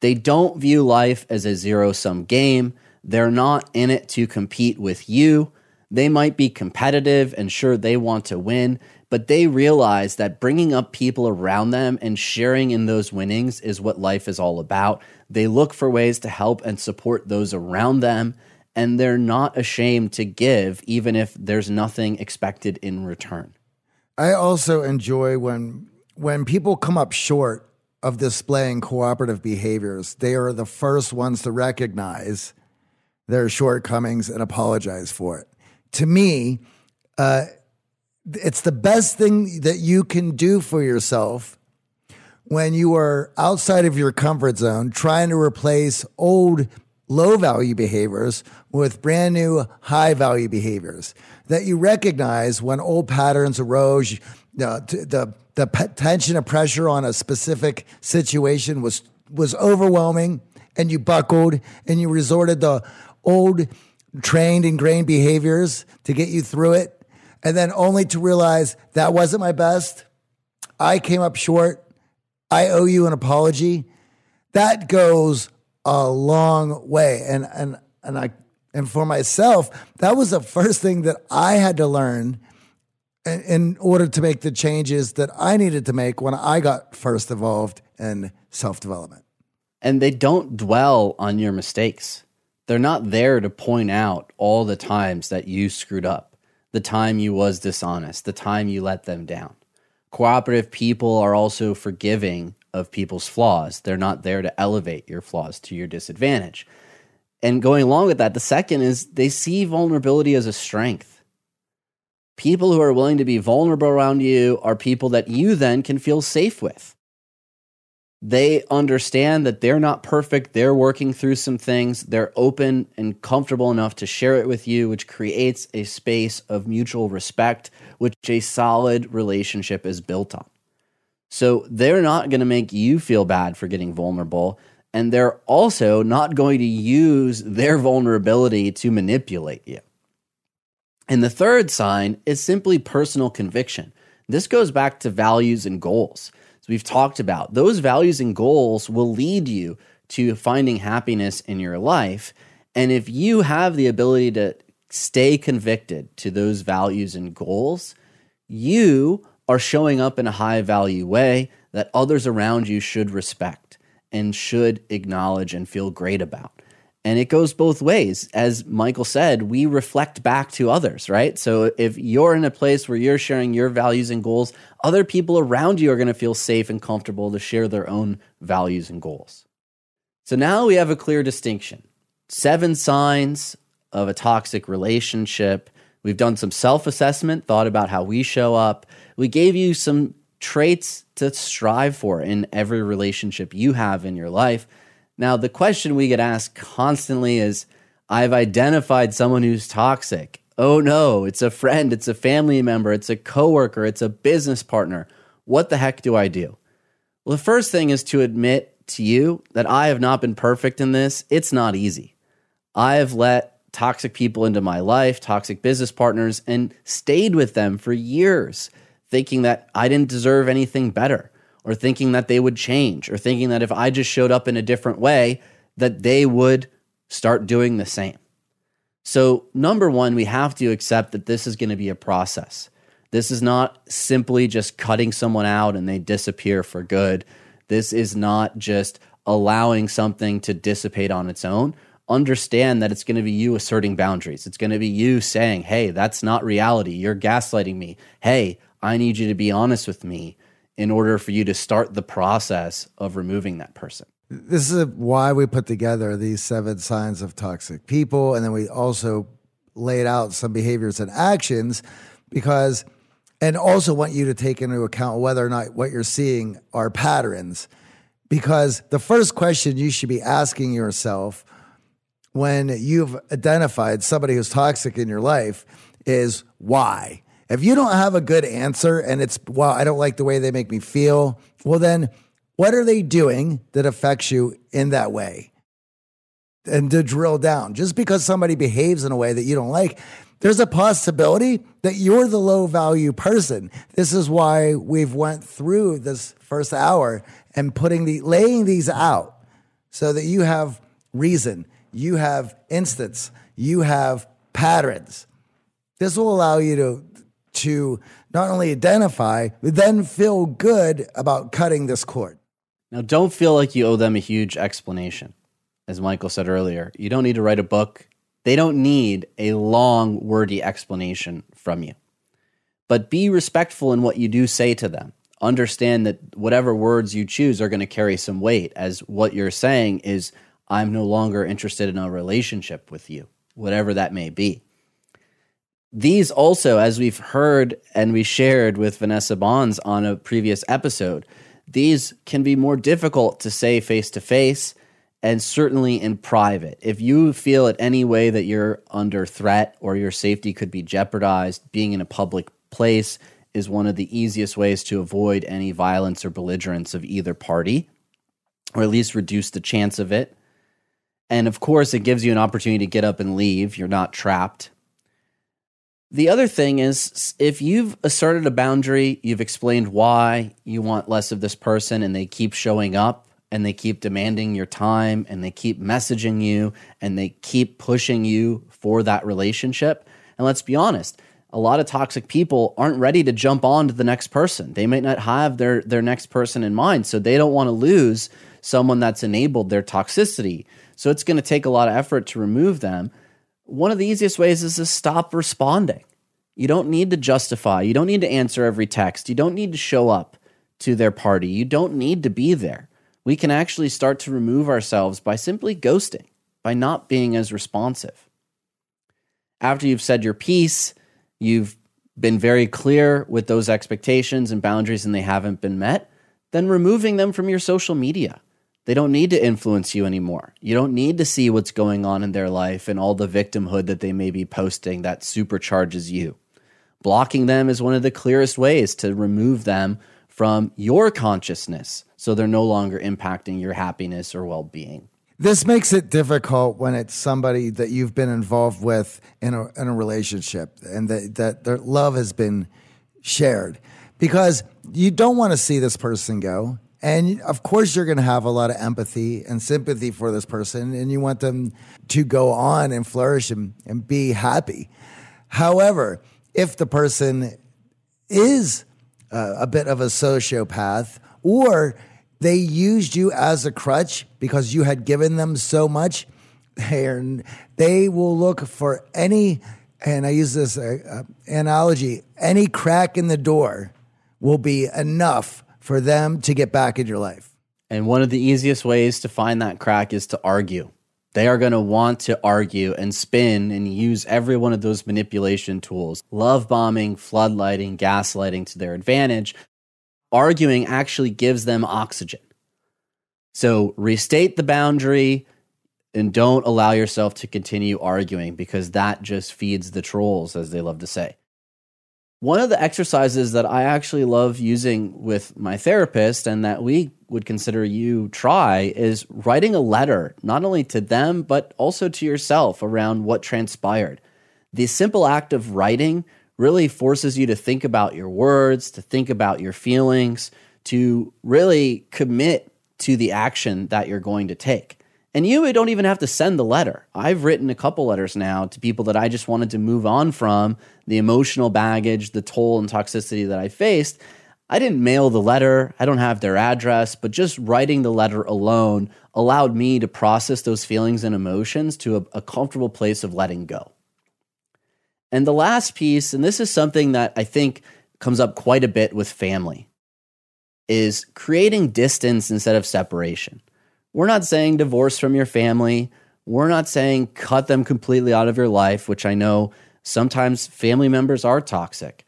They don't view life as a zero sum game. They're not in it to compete with you. They might be competitive and sure they want to win, but they realize that bringing up people around them and sharing in those winnings is what life is all about. They look for ways to help and support those around them, and they're not ashamed to give, even if there's nothing expected in return. I also enjoy when when people come up short of displaying cooperative behaviors, they are the first ones to recognize their shortcomings and apologize for it. To me, uh, it's the best thing that you can do for yourself when you are outside of your comfort zone trying to replace old low value behaviors with brand new high value behaviors that you recognize when old patterns arose the, the, the tension and pressure on a specific situation was was overwhelming and you buckled and you resorted to old trained ingrained behaviors to get you through it. And then only to realize that wasn't my best. I came up short. I owe you an apology. That goes a long way and and and i and for myself that was the first thing that i had to learn in order to make the changes that i needed to make when i got first involved in self-development and they don't dwell on your mistakes. They're not there to point out all the times that you screwed up, the time you was dishonest, the time you let them down. Cooperative people are also forgiving of people's flaws. They're not there to elevate your flaws to your disadvantage. And going along with that, the second is they see vulnerability as a strength. People who are willing to be vulnerable around you are people that you then can feel safe with they understand that they're not perfect. They're working through some things. They're open and comfortable enough to share it with you, which creates a space of mutual respect, which a solid relationship is built on. So they're not going to make you feel bad for getting vulnerable. And they're also not going to use their vulnerability to manipulate you. And the third sign is simply personal conviction. This goes back to values and goals As we've talked about, those values and goals will lead you to finding happiness in your life. And if you have the ability to stay convicted to those values and goals, you are showing up in a high value way that others around you should respect and should acknowledge and feel great about. And it goes both ways. As Michael said, we reflect back to others, right? So if you're in a place where you're sharing your values and goals, other people around you are going to feel safe and comfortable to share their own values and goals. So now we have a clear distinction seven signs of a toxic relationship. We've done some self assessment, thought about how we show up. We gave you some traits to strive for in every relationship you have in your life. Now, the question we get asked constantly is I've identified someone who's toxic. Oh no, it's a friend, it's a family member, it's a coworker, it's a business partner. What the heck do I do? Well, the first thing is to admit to you that I have not been perfect in this. It's not easy. I have let toxic people into my life, toxic business partners, and stayed with them for years, thinking that I didn't deserve anything better or thinking that they would change or thinking that if I just showed up in a different way, that they would start doing the same. So, number one, we have to accept that this is going to be a process. This is not simply just cutting someone out and they disappear for good. This is not just allowing something to dissipate on its own. Understand that it's going to be you asserting boundaries. It's going to be you saying, hey, that's not reality. You're gaslighting me. Hey, I need you to be honest with me in order for you to start the process of removing that person. This is why we put together these seven signs of toxic people. And then we also laid out some behaviors and actions because, and also want you to take into account whether or not what you're seeing are patterns. Because the first question you should be asking yourself when you've identified somebody who's toxic in your life is why? If you don't have a good answer and it's, well, I don't like the way they make me feel, well, then what are they doing that affects you in that way? And to drill down, just because somebody behaves in a way that you don't like, there's a possibility that you're the low value person. This is why we've went through this first hour and putting the laying these out so that you have reason, you have instance, you have patterns. This will allow you to to not only identify, but then feel good about cutting this cord. Now, don't feel like you owe them a huge explanation. As Michael said earlier, you don't need to write a book. They don't need a long, wordy explanation from you. But be respectful in what you do say to them. Understand that whatever words you choose are going to carry some weight, as what you're saying is, I'm no longer interested in a relationship with you, whatever that may be. These also, as we've heard and we shared with Vanessa Bohns on a previous episode, these can be more difficult to say face to face and certainly in private. If you feel at any way that you're under threat or your safety could be jeopardized, being in a public place is one of the easiest ways to avoid any violence or belligerence of either party, or at least reduce the chance of it. And of course, it gives you an opportunity to get up and leave. You're not trapped. The other thing is, if you've asserted a boundary, you've explained why you want less of this person, and they keep showing up and they keep demanding your time and they keep messaging you and they keep pushing you for that relationship. And let's be honest, a lot of toxic people aren't ready to jump on to the next person. They might not have their, their next person in mind. So they don't want to lose someone that's enabled their toxicity. So it's going to take a lot of effort to remove them. One of the easiest ways is to stop responding. You don't need to justify. You don't need to answer every text. You don't need to show up to their party. You don't need to be there we can actually start to remove ourselves by simply ghosting, by not being as responsive. After you've said your piece, you've been very clear with those expectations and boundaries and they haven't been met, then removing them from your social media. They don't need to influence you anymore. You don't need to see what's going on in their life and all the victimhood that they may be posting that supercharges you. Blocking them is one of the clearest ways to remove them from your consciousness so they're no longer impacting your happiness or well being. This makes it difficult when it's somebody that you've been involved with in a, in a relationship and that, that their love has been shared because you don't want to see this person go. And of course, you're going to have a lot of empathy and sympathy for this person, and you want them to go on and flourish and, and be happy. However, if the person is uh, a bit of a sociopath, or they used you as a crutch because you had given them so much. And they will look for any, and I use this uh, uh, analogy, any crack in the door will be enough for them to get back in your life. And one of the easiest ways to find that crack is to argue. They are going to want to argue and spin and use every one of those manipulation tools love bombing, floodlighting, gaslighting to their advantage. Arguing actually gives them oxygen. So restate the boundary and don't allow yourself to continue arguing because that just feeds the trolls, as they love to say. One of the exercises that I actually love using with my therapist and that we would consider you try is writing a letter, not only to them, but also to yourself around what transpired. The simple act of writing really forces you to think about your words, to think about your feelings, to really commit to the action that you're going to take. And you don't even have to send the letter. I've written a couple letters now to people that I just wanted to move on from the emotional baggage, the toll and toxicity that I faced. I didn't mail the letter, I don't have their address, but just writing the letter alone allowed me to process those feelings and emotions to a, a comfortable place of letting go. And the last piece, and this is something that I think comes up quite a bit with family, is creating distance instead of separation. We're not saying divorce from your family. We're not saying cut them completely out of your life, which I know sometimes family members are toxic,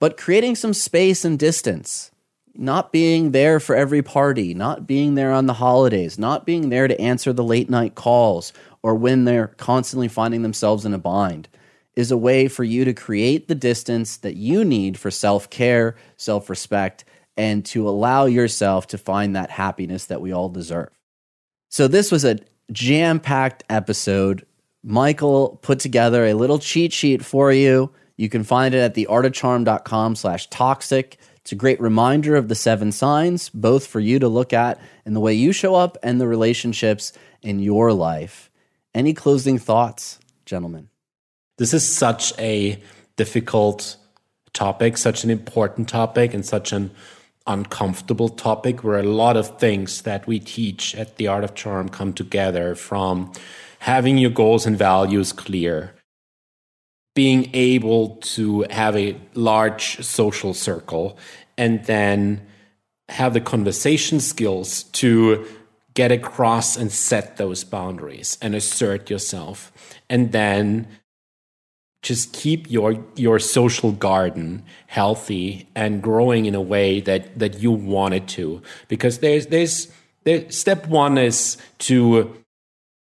but creating some space and distance, not being there for every party, not being there on the holidays, not being there to answer the late night calls or when they're constantly finding themselves in a bind is a way for you to create the distance that you need for self care, self respect, and to allow yourself to find that happiness that we all deserve. So this was a jam-packed episode. Michael put together a little cheat sheet for you. You can find it at theartofcharm.com slash toxic. It's a great reminder of the seven signs, both for you to look at in the way you show up and the relationships in your life. Any closing thoughts, gentlemen? This is such a difficult topic, such an important topic, and such an uncomfortable topic where a lot of things that we teach at the Art of Charm come together from having your goals and values clear, being able to have a large social circle, and then have the conversation skills to get across and set those boundaries and assert yourself. And then just keep your your social garden healthy and growing in a way that that you want it to. Because there's there's there, step one is to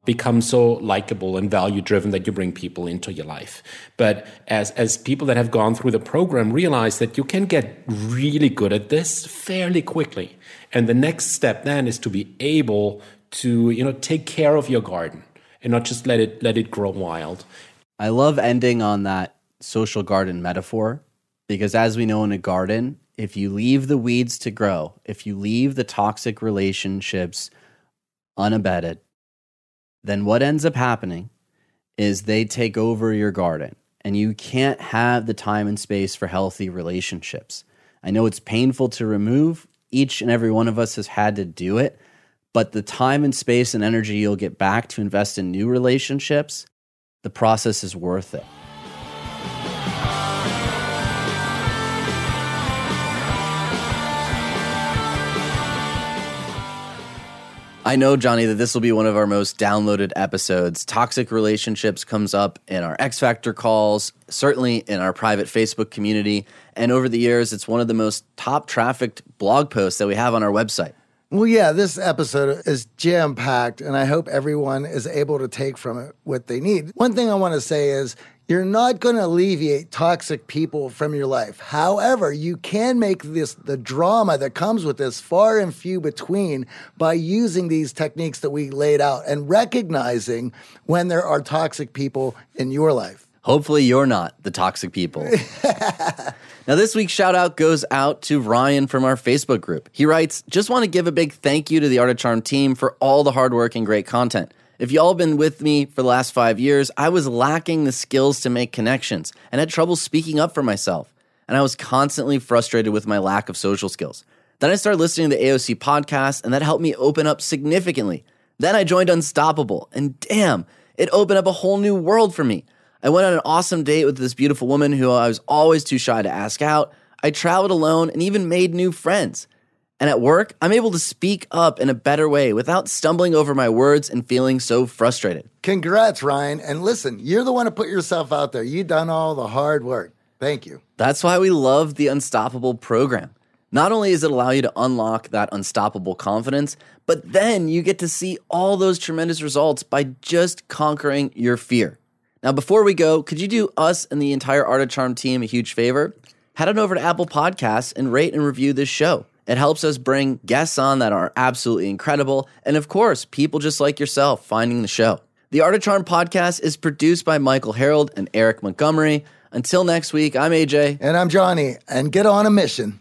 become so likable and value driven that you bring people into your life. But as as people that have gone through the program realize that you can get really good at this fairly quickly. And the next step then is to be able to you know take care of your garden and not just let it let it grow wild I love ending on that social garden metaphor because, as we know in a garden, if you leave the weeds to grow, if you leave the toxic relationships unabated, then what ends up happening is they take over your garden and you can't have the time and space for healthy relationships. I know it's painful to remove. Each and every one of us has had to do it, but the time and space and energy you'll get back to invest in new relationships the process is worth it. I know, Johnny, that this will be one of our most downloaded episodes. Toxic relationships comes up in our X Factor calls, certainly in our private Facebook community. And over the years, it's one of the most top trafficked blog posts that we have on our website. Well, yeah, this episode is jam packed, and I hope everyone is able to take from it what they need. One thing I want to say is you're not going to alleviate toxic people from your life. However, you can make this the drama that comes with this far and few between by using these techniques that we laid out and recognizing when there are toxic people in your life. Hopefully, you're not the toxic people. [laughs] now, this week's shout out goes out to Ryan from our Facebook group. He writes, Just want to give a big thank you to the Art of Charm team for all the hard work and great content. If y'all been with me for the last five years, I was lacking the skills to make connections and had trouble speaking up for myself. And I was constantly frustrated with my lack of social skills. Then I started listening to the AOC podcast, and that helped me open up significantly. Then I joined Unstoppable, and damn, it opened up a whole new world for me. I went on an awesome date with this beautiful woman who I was always too shy to ask out. I traveled alone and even made new friends. And at work, I'm able to speak up in a better way without stumbling over my words and feeling so frustrated. Congrats, Ryan. And listen, you're the one to put yourself out there. You've done all the hard work. Thank you. That's why we love the Unstoppable program. Not only does it allow you to unlock that unstoppable confidence, but then you get to see all those tremendous results by just conquering your fear. Now, before we go, could you do us and the entire Art of Charm team a huge favor? Head on over to Apple Podcasts and rate and review this show. It helps us bring guests on that are absolutely incredible, and of course, people just like yourself finding the show. The Art of Charm podcast is produced by Michael Harold and Eric Montgomery. Until next week, I'm AJ. And I'm Johnny. And get on a mission.